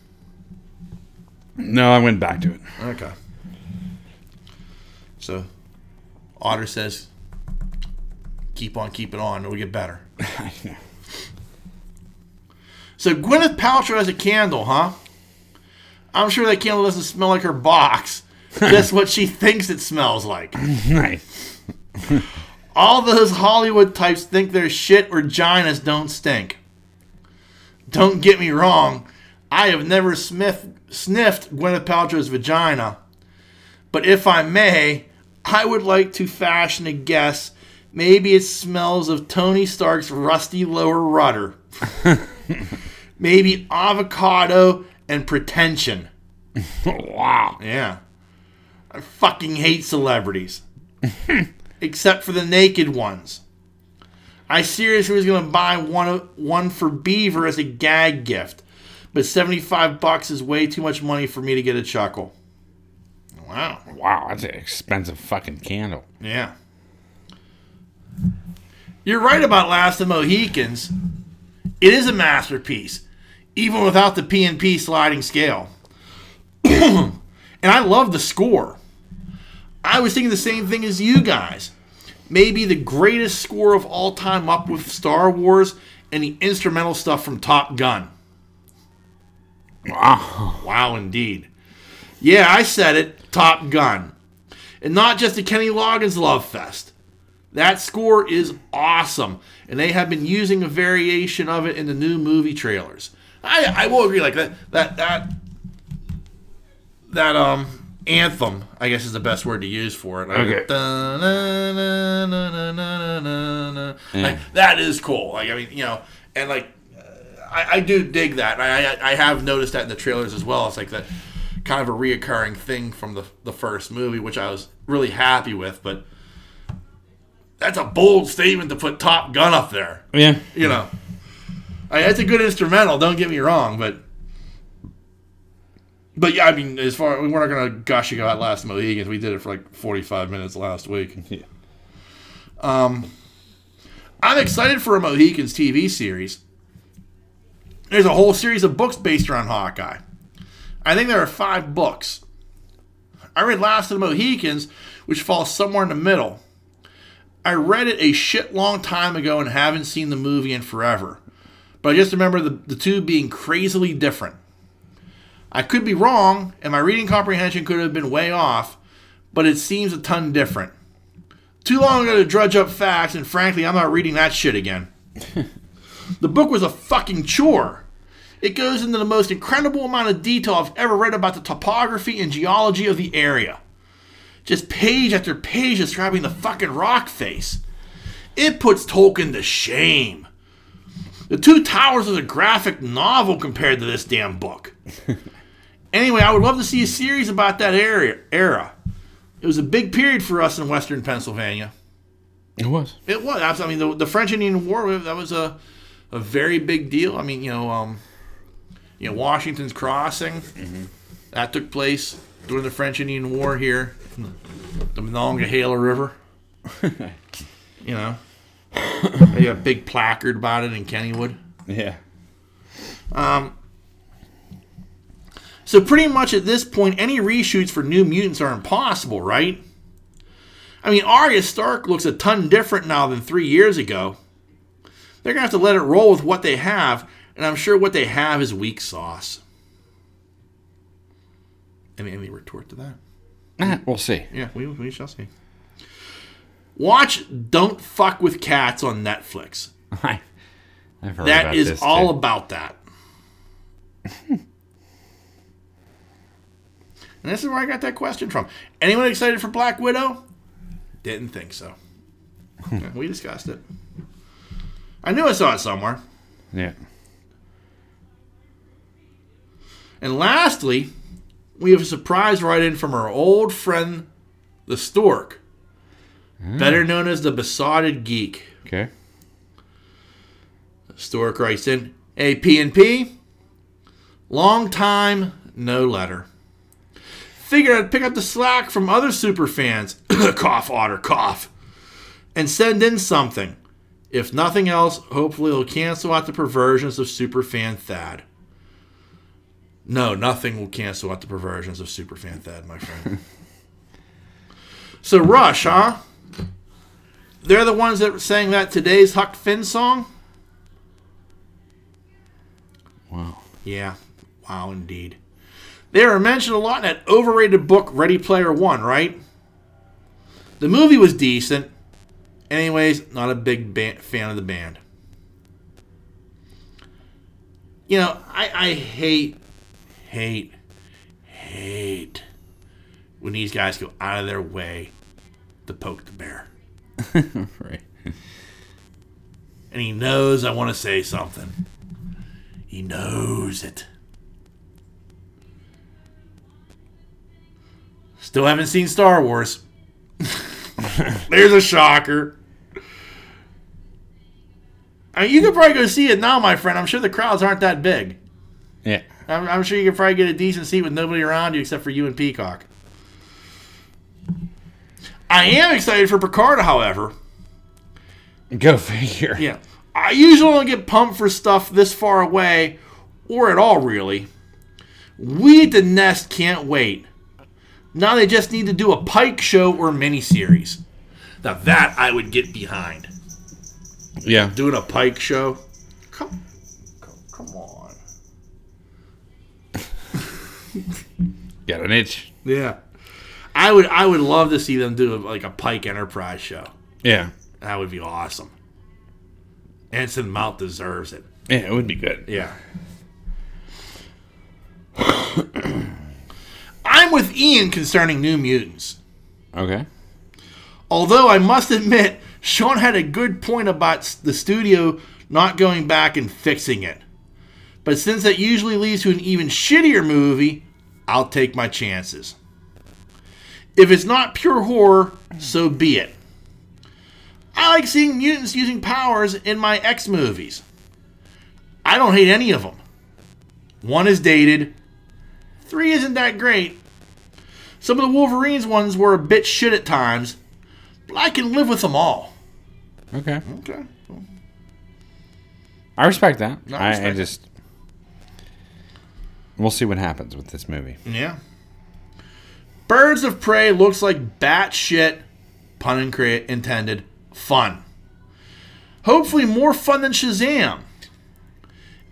No, I went back to it. Okay. So, Otter says, "Keep on keeping on, it'll get better." (laughs) So Gwyneth Paltrow has a candle, huh? I'm sure that candle doesn't smell like her box. (laughs) Just what she thinks it smells like. (laughs) nice. All those Hollywood types think their shit or ginas don't stink. Don't get me wrong, I have never smith, sniffed Gwyneth Paltrow's vagina. But if I may, I would like to fashion a guess. Maybe it smells of Tony Stark's rusty lower rudder. (laughs) Maybe avocado and pretension. wow. Yeah. I fucking hate celebrities. (laughs) Except for the naked ones. I seriously was gonna buy one one for Beaver as a gag gift, but 75 bucks is way too much money for me to get a chuckle. Wow. Wow, that's an expensive fucking candle. Yeah. You're right about Last of the Mohicans. It is a masterpiece, even without the P&P sliding scale. (clears throat) and I love the score. I was thinking the same thing as you guys. Maybe the greatest score of all time up with Star Wars and the instrumental stuff from Top Gun. Wow. Wow, indeed. Yeah, I said it. Top Gun. And not just the Kenny Loggins Love Fest. That score is awesome. And they have been using a variation of it in the new movie trailers. I, I will agree, like that that that that um anthem, I guess is the best word to use for it. Like, okay. That is cool. Like I mean, you know, and like uh, I, I, do dig that. I, I, I have noticed that in the trailers as well. It's like that kind of a reoccurring thing from the the first movie, which I was really happy with. But that's a bold statement to put Top Gun up there. Yeah. You know, I that's a good instrumental. Don't get me wrong, but but yeah, I mean, as far we're not gonna gush about Last Mohicans. We did it for like forty five minutes last week. (laughs) Yeah. Um, I'm excited for a Mohicans TV series. There's a whole series of books based around Hawkeye. I think there are five books. I read Last of the Mohicans, which falls somewhere in the middle. I read it a shit long time ago and haven't seen the movie in forever. but I just remember the, the two being crazily different. I could be wrong, and my reading comprehension could have been way off, but it seems a ton different. Too long ago to drudge up facts, and frankly, I'm not reading that shit again. (laughs) the book was a fucking chore. It goes into the most incredible amount of detail I've ever read about the topography and geology of the area. Just page after page describing the fucking rock face. It puts Tolkien to shame. The Two Towers is a graphic novel compared to this damn book. (laughs) anyway, I would love to see a series about that area era. It was a big period for us in Western Pennsylvania. It was. It was. I mean, the, the French Indian War that was a a very big deal. I mean, you know, um, you know, Washington's Crossing mm-hmm. that took place during the French Indian War here, the Monongahela River. (laughs) you know, (laughs) they got a big placard about it in Kennywood. Yeah. Um, So pretty much at this point, any reshoots for New Mutants are impossible, right? I mean, Arya Stark looks a ton different now than three years ago. They're gonna have to let it roll with what they have, and I'm sure what they have is weak sauce. Any, any retort to that? Eh, we'll see. Yeah, we, we shall see. Watch Don't Fuck with Cats on Netflix. (laughs) I've heard That is all about that. (laughs) and this is where I got that question from. Anyone excited for Black Widow? Didn't think so. Yeah, we discussed it. I knew I saw it somewhere. Yeah. And lastly, we have a surprise write in from our old friend, the Stork, hmm. better known as the Besotted Geek. Okay. Stork writes in, Hey, P&P, long time, no letter. Figured I'd pick up the slack from other super fans, (coughs) cough, otter, cough, and send in something. If nothing else, hopefully it'll cancel out the perversions of superfan Thad. No, nothing will cancel out the perversions of superfan Thad, my friend. (laughs) so Rush, huh? They're the ones that sang that today's Huck Finn song? Wow. Yeah, wow, indeed. They were mentioned a lot in that overrated book, Ready Player One, right? The movie was decent. Anyways, not a big fan of the band. You know, I, I hate, hate, hate when these guys go out of their way to poke the bear. (laughs) Right. And he knows I want to say something. He knows it. Still haven't seen Star Wars. (laughs) There's a shocker. I mean, you could probably go see it now, my friend. I'm sure the crowds aren't that big. Yeah. I'm, I'm sure you could probably get a decent seat with nobody around you except for you and Peacock. I am excited for Picard, however. Go figure. Yeah. I usually don't get pumped for stuff this far away, or at all, really. We at the Nest can't wait. Now they just need to do a Pike show or miniseries. Now that I would get behind. Yeah. Doing a Pike show? Come, come, come on. (laughs) Got an itch. Yeah. I would I would love to see them do like a Pike Enterprise show. Yeah. That would be awesome. Anson Mount deserves it. Yeah, it would be good. Yeah. (clears throat) I'm with Ian concerning New Mutants. Okay. Although I must admit, Sean had a good point about the studio not going back and fixing it. But since that usually leads to an even shittier movie, I'll take my chances. If it's not pure horror, so be it. I like seeing mutants using powers in my X movies. I don't hate any of them. One is dated. Three isn't that great. Some of the Wolverines ones were a bit shit at times, but I can live with them all. Okay. Okay. I respect that. No, I I, I respect just. We'll see what happens with this movie. Yeah. Birds of Prey looks like batshit, pun intended, fun. Hopefully more fun than Shazam.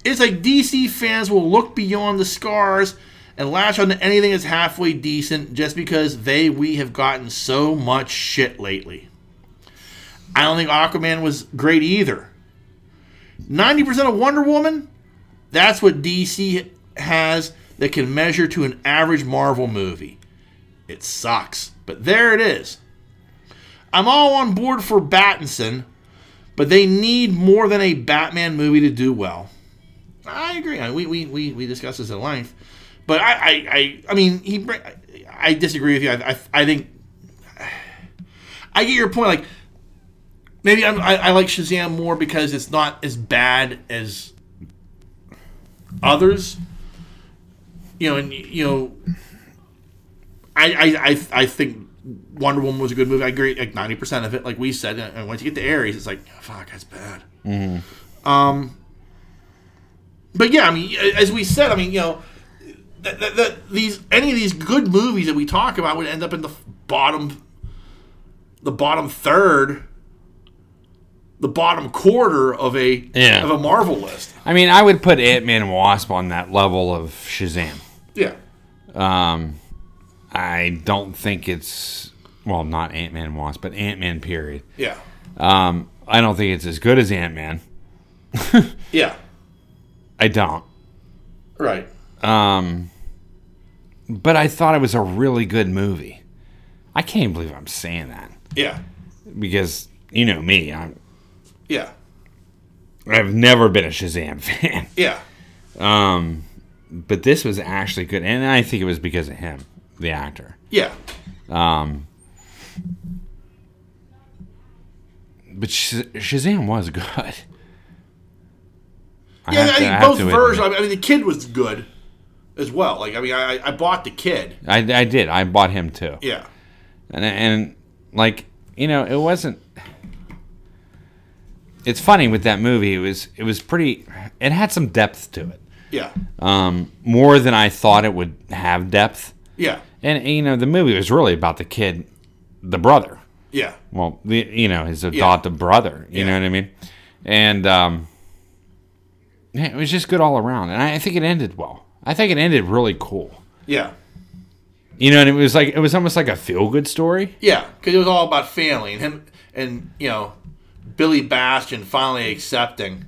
It's like DC fans will look beyond the scars and latch onto anything that's halfway decent just because they we have gotten so much shit lately. I don't think Aquaman was great either. 90% of Wonder Woman, that's what DC has that can measure to an average Marvel movie. It sucks, but there it is. I'm all on board for Battinson, but they need more than a Batman movie to do well. I agree. We, we, we, we discussed this at length. But I, I, I, I mean, he. I disagree with you. I, I, I think. I get your point. Like, maybe I'm, I, I like Shazam more because it's not as bad as others. You know, and you know, I, I, I, I think Wonder Woman was a good movie. I agree, like ninety percent of it. Like we said, and once you get to Ares, it's like, fuck, that's bad. Um, but yeah, I mean, as we said, I mean, you know, that, that, that these any of these good movies that we talk about would end up in the bottom, the bottom third, the bottom quarter of a Yeah. of a Marvel list. I mean, I would put Ant Man and Wasp on that level of Shazam. Yeah, Um, I don't think it's well, not Ant Man and Wasp, but Ant Man. Period. yeah, Um, I don't think it's as good as Ant Man. (laughs) yeah, I don't. right. Um, but I thought it was a really good movie. I can't even believe I'm saying that Yeah, because you know me. I'm, yeah, I've never been a Shazam (laughs) fan. yeah, Um, but this was actually good, and I think it was because of him, the actor. yeah, Um, but Sh- Shazam was good. I yeah. I think both versions. I mean, the kid was good as well. Like, I mean, I I bought the kid. I, I did. I bought him too, Yeah, and and like you know, it wasn't. It's funny with that movie. It was it was pretty. It had some depth to it, yeah, um, more than I thought it would have depth. yeah, And you know, the movie was really about the kid, the brother. yeah, well, the, you know, his adopted brother. You Yeah. know what I mean? And um, it was just good all around, and I, I think it ended well. I think it ended really cool. yeah. You know, and it was like it was almost like a feel good story. Yeah, because it was all about family and him and you know Billy Batson finally accepting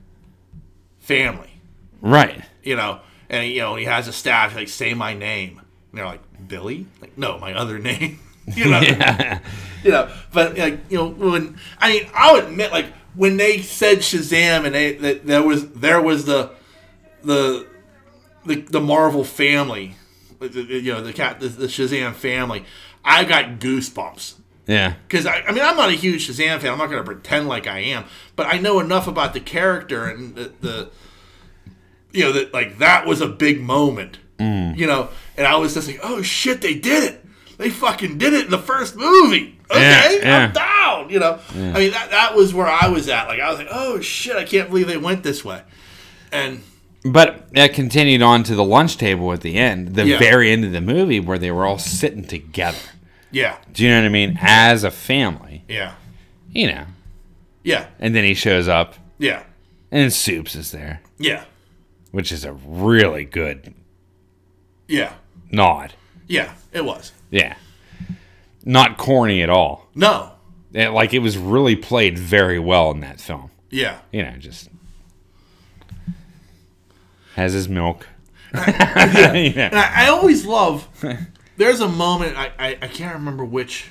family. Right. You know, and you know he has a staff like say my name. And they're like Billy, like no, my other name. (laughs) you know, yeah. you know. But like you know when I mean I'll admit like when they said Shazam and they that there was there was the the the, the Marvel family, you know the cat the, the Shazam family. I got goosebumps Yeah. because I, I mean I'm not a huge Shazam fan. I'm not going to pretend like I am, but I know enough about the character and the, the you know that like that was a big moment. Mm. You know, and I was just like, oh shit, they did it. They fucking did it in the first movie. Okay, Yeah, I'm down. You know, I mean that that was where I was at. Like I was like, oh shit, I can't believe they went this way. And But it continued on to the lunch table at the end, the Yeah. very end of the movie, where they were all sitting together. yeah, Do you know what I mean? As a family, yeah, you know. yeah, And then he shows up, yeah, and Soups is there, yeah, which is a really good yeah, nod. yeah. It was Yeah. Not corny at all. no, It- like it was really played very well in that film. yeah. You know, just has his milk. (laughs) (laughs) And yeah. I, I always love. (laughs) There's a moment I, I I can't remember which.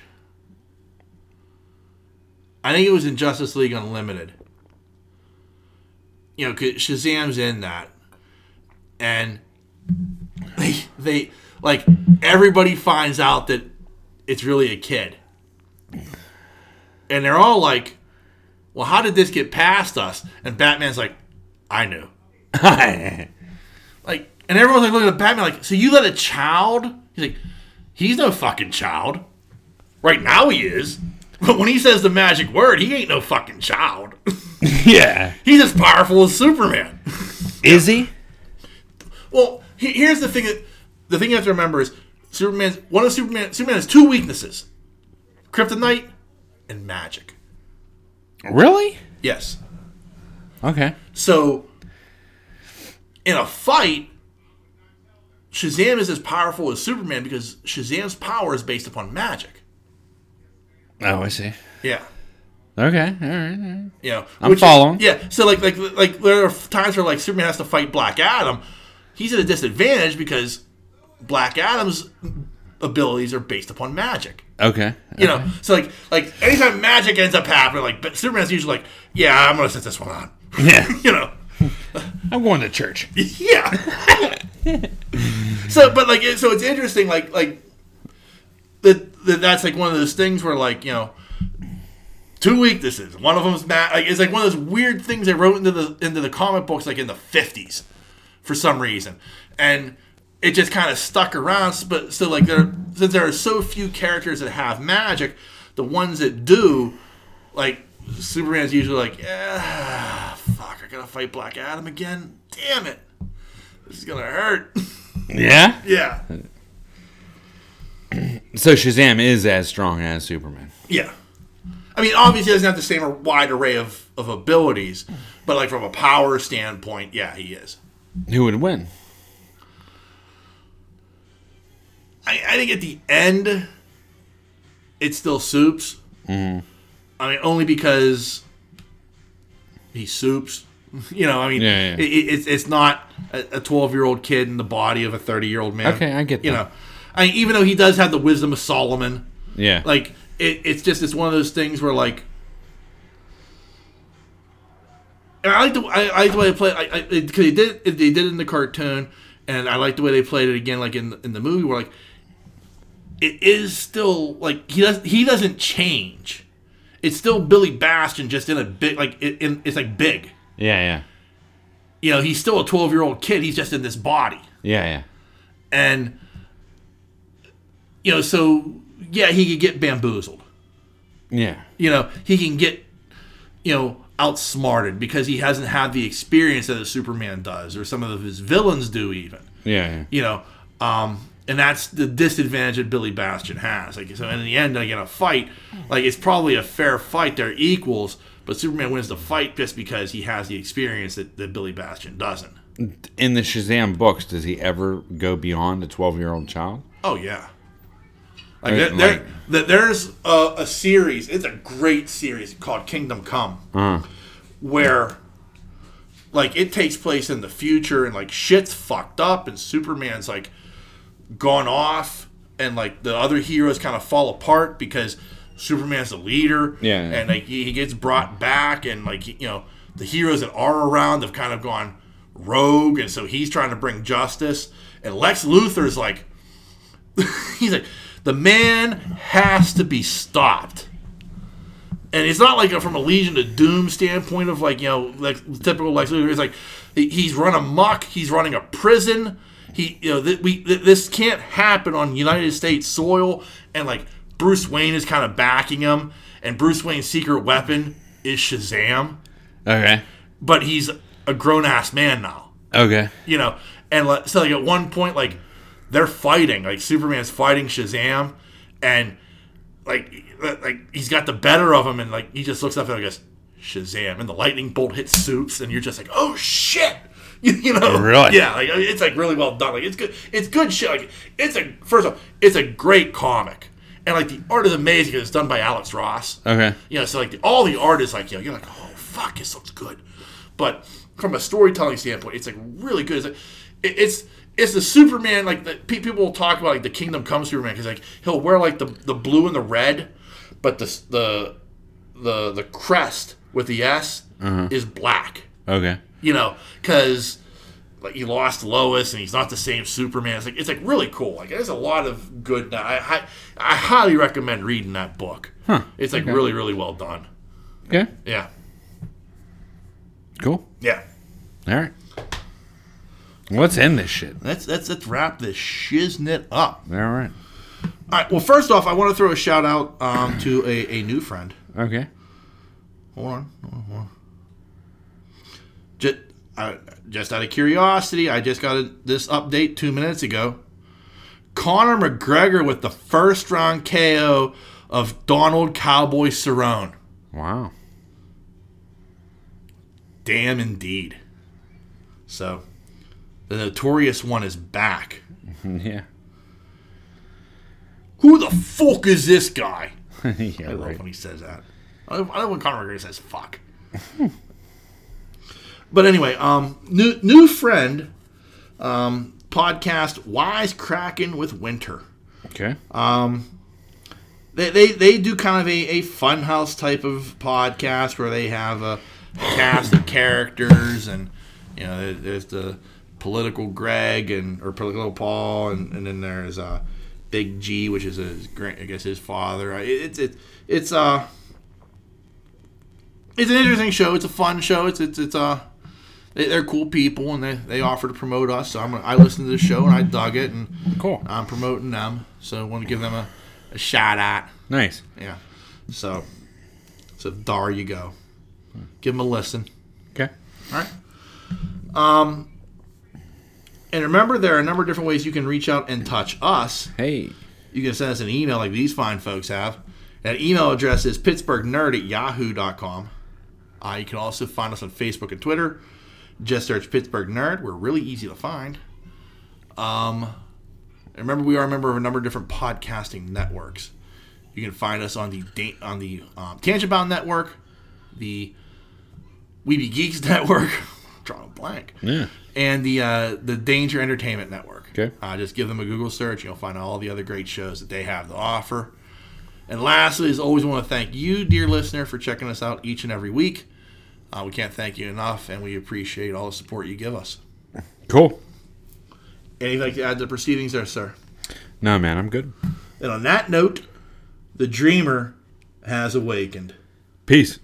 I think it was in Justice League Unlimited. You know, 'cause Shazam's in that, and they they like everybody finds out that it's really a kid, and they're all like, "Well, how did this get past us?" And Batman's like, "I knew." And everyone's like looking at Batman like, so you let a child? He's like, he's no fucking child. Right now he is. But when he says the magic word, he ain't no fucking child. (laughs) yeah. he's as powerful as Superman. Is he? Well, he- here's the thing that the thing you have to remember is Superman's one of Superman Superman has two weaknesses. Kryptonite and magic. Really? Yes. Okay. So in a fight, Shazam is as powerful as Superman because Shazam's power is based upon magic. Oh, I see. Yeah. Okay, all right. All right. You know, I'm which following. yeah, so like like like there are times where like Superman has to fight Black Adam. He's at a disadvantage because Black Adam's abilities are based upon magic. Okay. You know, so like like anytime magic ends up happening, like but Superman's usually like, yeah, I'm gonna set this one on. Yeah. (laughs) You know, I'm going to church. (laughs) yeah. (laughs) so, but like, so it's interesting, like like that that that's like one of those things where like you know. Two weaknesses. One of them's mad. Like it's like one of those weird things they wrote into the into the comic books, like in the fifties, for some reason, and it just kind of stuck around. But so like there, since there are so few characters that have magic, the ones that do, like Superman's usually like, yeah, fuck, I gotta fight Black Adam again. Damn it, this is gonna hurt. Yeah. yeah, So Shazam is as strong as Superman. yeah. I mean, obviously, he doesn't have the same wide array of, of abilities, but like from a power standpoint, yeah, he is. Who would win? I, I think at the end, it's still Soups. Mm-hmm. I mean, only because he Soups. (laughs) You know, I mean, Yeah, yeah. It, it- it's it's not a twelve year old kid in the body of a thirty year old man. Okay, I get You know, I mean, even though he does have the wisdom of Solomon, Yeah. like it, it's just it's one of those things where like. And I like the I, I like the way they play I because they did they did it in the cartoon, and I like the way they played it again like in the, in the movie where like it is still like he does he doesn't change. It's still Billy Batson just in a big like it, in, it's like big. Yeah, yeah. You know, he's still a twelve year old kid. He's just in this body, Yeah, yeah. and you know, so yeah, he could get bamboozled. Yeah. you know, he can get, you know, outsmarted because he hasn't had the experience that a Superman does, or some of his villains do, even. Yeah, yeah. You know, um, and that's the disadvantage that Billy Batson has. Like, so in the end, like in a fight, like it's probably a fair fight. They're equals, but Superman wins the fight just because he has the experience that, that Billy Batson doesn't. In the Shazam books, does he ever go beyond a 12 year old child? Oh yeah. Like, there, there- there's a, a series. It's a great series called Kingdom Come, Uh-huh. where like it takes place in the future and like shit's fucked up and Superman's like gone off and like the other heroes kind of fall apart because Superman's the leader. Yeah. and like he, he gets brought back and like you know the heroes that are around have kind of gone rogue. And so he's trying to bring justice. And Lex Luthor's like (laughs) he's like the man has to be stopped. And it's not like a, from a legion of doom standpoint of like you know like typical Lex Luthor. It's like he- he's run amok. He's running a prison. He you know th- we th- this can't happen on United States soil. And like Bruce Wayne is kind of backing him and Bruce Wayne's secret weapon is Shazam. Okay. but he's a grown ass man now. Okay. you know and like, so like at one point like they're fighting like superman's fighting shazam and like like he's got the better of him and like he just looks up and goes shazam. And the lightning bolt hits soups and you're just like oh shit. (laughs) You, you know? Really? yeah like it's like really well done. Like it's good it's good shit. Like it's a first off it's a great comic and like the art is amazing 'cause it's done by alex ross Okay. you know, so like the, all the art is like, you know, you're like, oh fuck, this looks good. But from a storytelling standpoint, it's like really good. It's like, it, it's it's the Superman like the pe- people will talk about like the Kingdom Come Superman because like he'll wear like the the blue and the red, but the the the the crest with the S uh-huh. is black. Okay. You know, because like he lost Lois and he's not the same Superman. It's like it's like really cool. Like there's a lot of good. I I, I highly recommend reading that book. Huh. It's like really really well done. Okay. Yeah. Cool. Yeah. All right. What's in this shit? Let's let's let's wrap this shiznit up. All right. All right. Well, first off, I want to throw a shout out um, to a, a new friend. Okay. Hold on. Hold on. Just, uh, just out of curiosity, I just got a, this update two minutes ago. Conor McGregor with the first round KO of Donald Cowboy Cerrone. Wow. Damn indeed. So The notorious one is back. (laughs) yeah. Who the fuck is this guy? (laughs) yeah, I love right. when he says that. I love when Conor McGregor says "fuck." (laughs) but anyway, um, new new friend, um, podcast Wise Cracking with Winter. Okay. Um, They, they, they do kind of a, a funhouse type of podcast where they have a cast of characters and you know there's the political Greg and or political Paul and, and then there's uh Big G which is his I guess his father. Uh, It- It's it, it's uh it's an interesting show. It's a fun show. It's it's it's uh they, they're cool people and they, they offer to promote us. So I'm I listened to the show and I dug it and Cool. I'm promoting them. So I want to give them a, a shout out. Nice. Yeah. So, so there you go. Give them a listen. Okay. All right. Um, and remember, there are a number of different ways you can reach out and touch us. Hey. You can send us an email like these fine folks have. That email address is pittsburghnerd at yahoo.com. Uh, you can also find us on Facebook and Twitter. Just search Pittsburgh Nerd. We're really easy to find. Um, remember, we are a member of a number of different podcasting networks. You can find us on the da- on the um, Tangent Bound Network, the Weeby Geeks (laughs) Network, drawing a blank, Yeah. and the uh, the Danger Entertainment Network. Okay. Uh, just give them a Google search. You'll find all the other great shows that they have to offer. And lastly, as always, want to thank you, dear listener, for checking us out each and every week. Uh, we can't thank you enough, and we appreciate all the support you give us. Cool. Anything like to add to the proceedings there, sir? No, man, I'm good. And on that note, the dreamer has awakened. Peace.